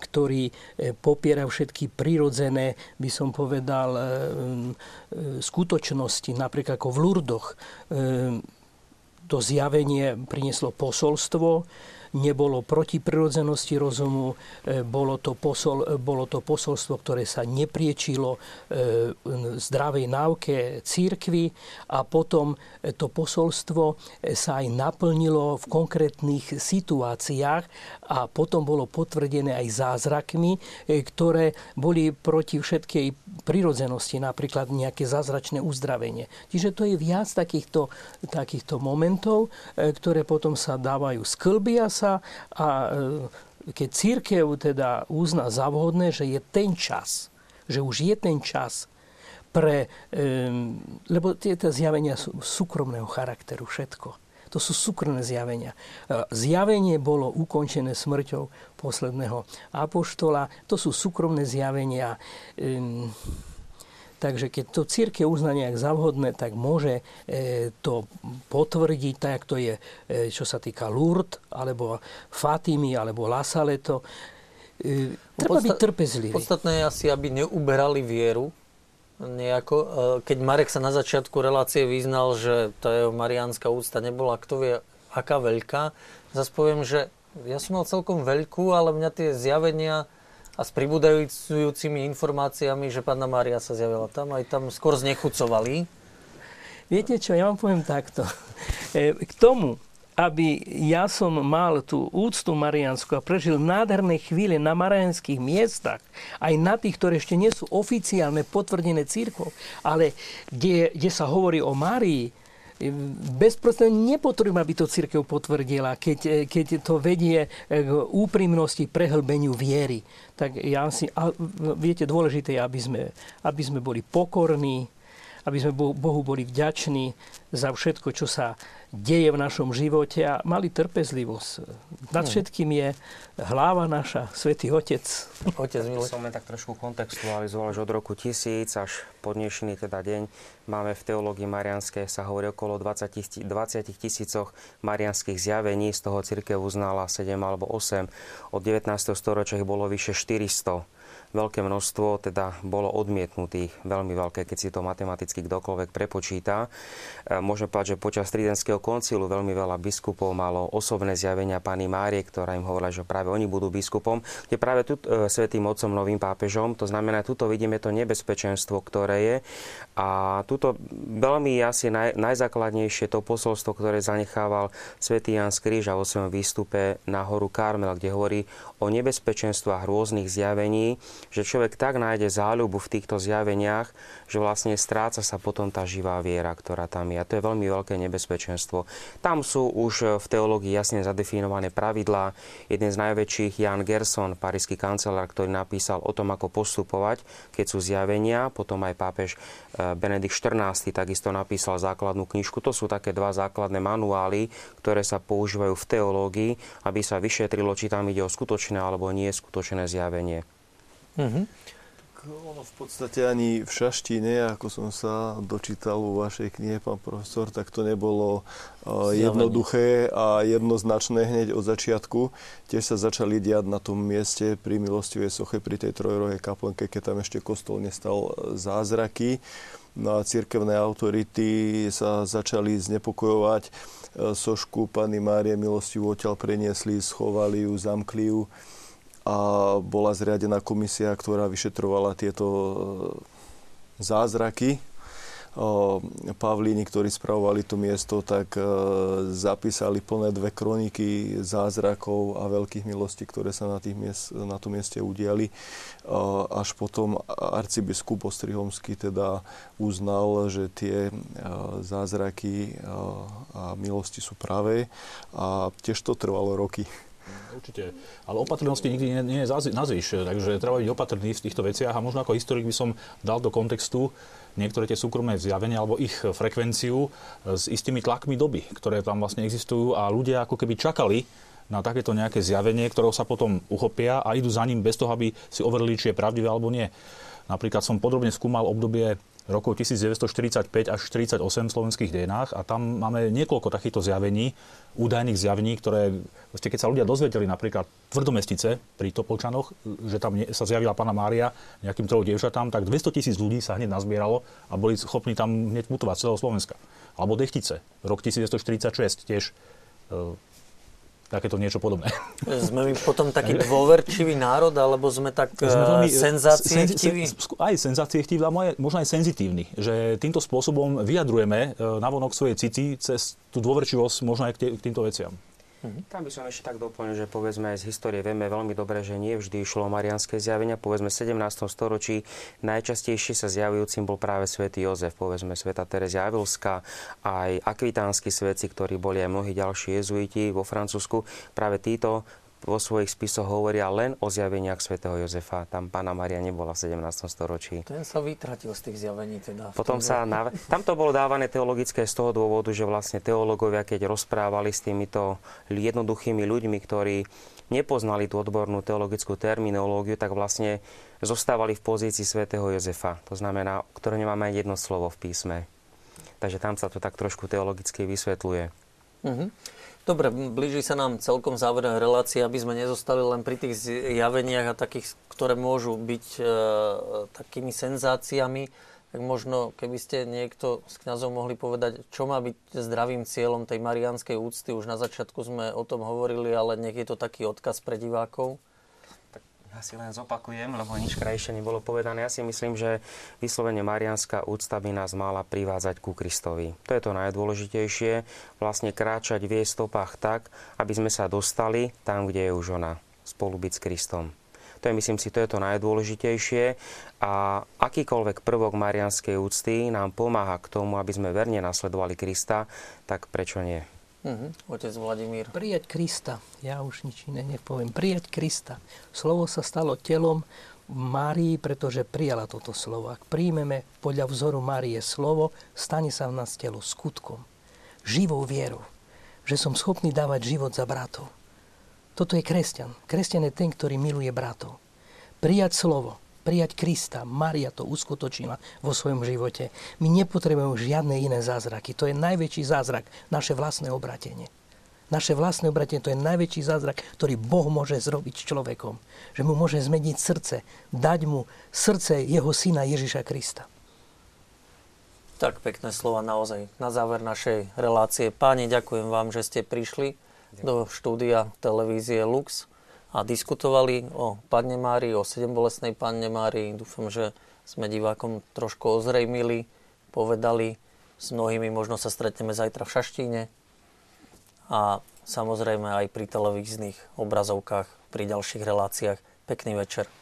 ktorý e, popiera všetky prirodzené, by som povedal, e, e, skutočnosti, napríklad ako v Lurdoch. E, to zjavenie prinieslo posolstvo, nebolo proti prirodzenosti rozumu, e, bolo to, posol, e, bolo to posolstvo, ktoré sa nepriečilo e, zdravej náuke církvy a potom to posolstvo sa aj naplnilo v konkrétnych situáciách a potom bolo potvrdené aj zázrakmi, ktoré boli proti všetkej prirodzenosti, napríklad nejaké zázračné uzdravenie. Čiže to je viac takýchto, takýchto momentov, ktoré potom sa dávajú sklbia sa a e, keď církev teda uzná za vhodné, že je ten čas, že už je ten čas pre, lebo tieto zjavenia sú súkromného charakteru všetko. To sú súkromné zjavenia. E, zjavenie bolo ukončené smrťou posledného apoštola. To sú súkromné zjavenia. Takže keď to církev uzná nejak za vhodné, tak môže e, to potvrdiť, tak to je, e, čo sa týka Lourdes, alebo Fatimy, alebo Lasaleto. E, treba Podstat- byť trpezlivý. Podstatné je asi, aby neuberali vieru nejako. Keď Marek sa na začiatku relácie vyznal, že tá jeho mariánska úcta nebola kto vie aká veľká, zase poviem, že ja som mal celkom veľkú, ale mňa tie zjavenia a s pribúdajúcimi informáciami, že pána Mária sa zjavila tam, aj tam skôr znechucovali. Viete čo, ja vám poviem takto. E, k tomu, aby ja som mal tú úctu mariansku a prežil nádherné chvíle na marianských miestach, aj na tých, ktoré ešte nie sú oficiálne potvrdené církvou, ale kde, kde sa hovorí o Márii, bezprostredne nepotrebujem, aby to církev potvrdila, keď, keď to vedie k úprimnosti, prehlbeniu viery. Tak ja si, a viete, dôležité je, aby sme, aby sme boli pokorní, aby sme Bohu boli vďační za všetko, čo sa deje v našom živote a mali trpezlivosť. Nad hm. všetkým je hlava naša, Svetý Otec. Otec milý. Som len tak trošku kontextualizoval, že od roku 1000 až po dnešný teda deň máme v teológii marianskej sa hovorí okolo 20, 20 tisícoch marianských zjavení, z toho církev uznala 7 alebo 8. Od 19. storočia ich bolo vyše 400 veľké množstvo teda bolo odmietnutých, veľmi veľké, keď si to matematicky kdokoľvek prepočíta. E, môžeme povedať, že počas Tridentského koncilu veľmi veľa biskupov malo osobné zjavenia pani Márie, ktorá im hovorila, že práve oni budú biskupom, kde práve tu e, svetým otcom, novým pápežom, to znamená, tuto vidíme to nebezpečenstvo, ktoré je a tuto veľmi asi naj, najzákladnejšie to posolstvo, ktoré zanechával svätý Jan Skríža vo svojom výstupe na horu Karmel, kde hovorí o nebezpečenstvách rôznych zjavení, že človek tak nájde záľubu v týchto zjaveniach, že vlastne stráca sa potom tá živá viera, ktorá tam je. A to je veľmi veľké nebezpečenstvo. Tam sú už v teológii jasne zadefinované pravidlá. Jeden z najväčších, Jan Gerson, parísky kancelár, ktorý napísal o tom, ako postupovať, keď sú zjavenia. Potom aj pápež eh, Benedikt XIV takisto napísal základnú knižku. To sú také dva základné manuály, ktoré sa používajú v teológii, aby sa vyšetrilo, či tam ide o skutočné alebo nie skutočné zjavenie. Mm-hmm. Ono v podstate ani v šaštine, ako som sa dočítal vo vašej knihe, pán profesor, tak to nebolo uh, jednoduché a jednoznačné hneď od začiatku. Tiež sa začali diať na tom mieste pri milostivej soche, pri tej trojrohej kaplnke, keď tam ešte kostol nestal zázraky. No a církevné autority sa začali znepokojovať. Sošku Panny Márie milostivú odtiaľ preniesli, schovali ju, zamkli ju a bola zriadená komisia, ktorá vyšetrovala tieto e, zázraky. Pavlíni, ktorí spravovali to miesto, tak e, zapísali plné dve kroniky zázrakov a veľkých milostí, ktoré sa na, tých miest, na tom mieste udiali. Až potom arcibiskup Ostrihomský teda uznal, že tie e, zázraky a milosti sú pravé a tiež to trvalo roky. Určite. Ale opatrnosti nikdy nie, nie je takže treba byť opatrný v týchto veciach a možno ako historik by som dal do kontextu niektoré tie súkromné zjavenia alebo ich frekvenciu s istými tlakmi doby, ktoré tam vlastne existujú a ľudia ako keby čakali na takéto nejaké zjavenie, ktorého sa potom uchopia a idú za ním bez toho, aby si overili, či je pravdivé alebo nie. Napríklad som podrobne skúmal obdobie rokov 1945 až 48 v slovenských dejinách a tam máme niekoľko takýchto zjavení, údajných zjavení, ktoré, keď sa ľudia dozvedeli napríklad tvrdomestice pri Topolčanoch, že tam sa zjavila pána Mária nejakým trou dievčatám, tak 200 tisíc ľudí sa hneď nazbieralo a boli schopní tam hneď mutovať celého Slovenska. Alebo Dechtice, rok 1946 tiež e, takéto niečo podobné. Sme my potom taký dôverčivý národ, alebo sme tak sme veľmi, eh, senzácie chtiví? Aj senzácie chtiví, ale možno aj senzitívni. Že týmto spôsobom vyjadrujeme eh, navonok svoje city cez tú dôverčivosť možno aj k, týmto veciam. Mhm. Tam by som ešte tak doplnil, že povedzme z histórie vieme veľmi dobre, že nie vždy išlo o marianské zjavenia. Povedzme v 17. storočí najčastejšie sa zjavujúcim bol práve svätý Jozef, povedzme sveta Terezia Avilská, aj akvitánsky svetci, ktorí boli aj mnohí ďalší jezuiti vo Francúzsku. Práve títo vo svojich spisoch hovoria len o zjaveniach svätého Jozefa. Tam pána Maria nebola v 17. storočí. Ten sa vytratil z tých zjavení teda. Potom sa, nav... tam to bolo dávané teologické z toho dôvodu, že vlastne teológovia, keď rozprávali s týmito jednoduchými ľuďmi, ktorí nepoznali tú odbornú teologickú terminológiu, tak vlastne zostávali v pozícii svätého Jozefa. To znamená, ktoré nemáme jedno slovo v písme. Takže tam sa to tak trošku teologicky vysvetľuje. Mm-hmm. Dobre, blíži sa nám celkom záver relácie, aby sme nezostali len pri tých zjaveniach a takých, ktoré môžu byť e, takými senzáciami. Tak možno, keby ste niekto z kňazov mohli povedať, čo má byť zdravým cieľom tej marianskej úcty. Už na začiatku sme o tom hovorili, ale nech je to taký odkaz pre divákov. Ja si len zopakujem, lebo nič krajšie nebolo povedané. Ja si myslím, že vyslovene marianská úcta by nás mala privádzať ku Kristovi. To je to najdôležitejšie. Vlastne kráčať v jej stopách tak, aby sme sa dostali tam, kde je už ona. Spolu byť s Kristom. To je, myslím si, to je to najdôležitejšie. A akýkoľvek prvok marianskej úcty nám pomáha k tomu, aby sme verne nasledovali Krista, tak prečo nie? Uh-huh. Otec Vladimír. Prijať Krista. Ja už nič iné nepoviem. Prijať Krista. Slovo sa stalo telom Márii, pretože prijala toto slovo. Ak príjmeme podľa vzoru Márie slovo, stane sa v nás telo skutkom. Živou vierou. Že som schopný dávať život za bratov. Toto je kresťan. Kresťan je ten, ktorý miluje bratov. Prijať slovo prijať Krista. Maria to uskutočnila vo svojom živote. My nepotrebujeme žiadne iné zázraky. To je najväčší zázrak, naše vlastné obratenie. Naše vlastné obratenie to je najväčší zázrak, ktorý Boh môže zrobiť s človekom. Že mu môže zmeniť srdce, dať mu srdce jeho syna Ježiša Krista. Tak pekné slova naozaj na záver našej relácie. Páni, ďakujem vám, že ste prišli ďakujem. do štúdia televízie Lux a diskutovali o Panne Márii, o sedembolesnej Panne Márii. Dúfam, že sme divákom trošku ozrejmili, povedali. S mnohými možno sa stretneme zajtra v Šaštíne a samozrejme aj pri televíznych obrazovkách, pri ďalších reláciách. Pekný večer.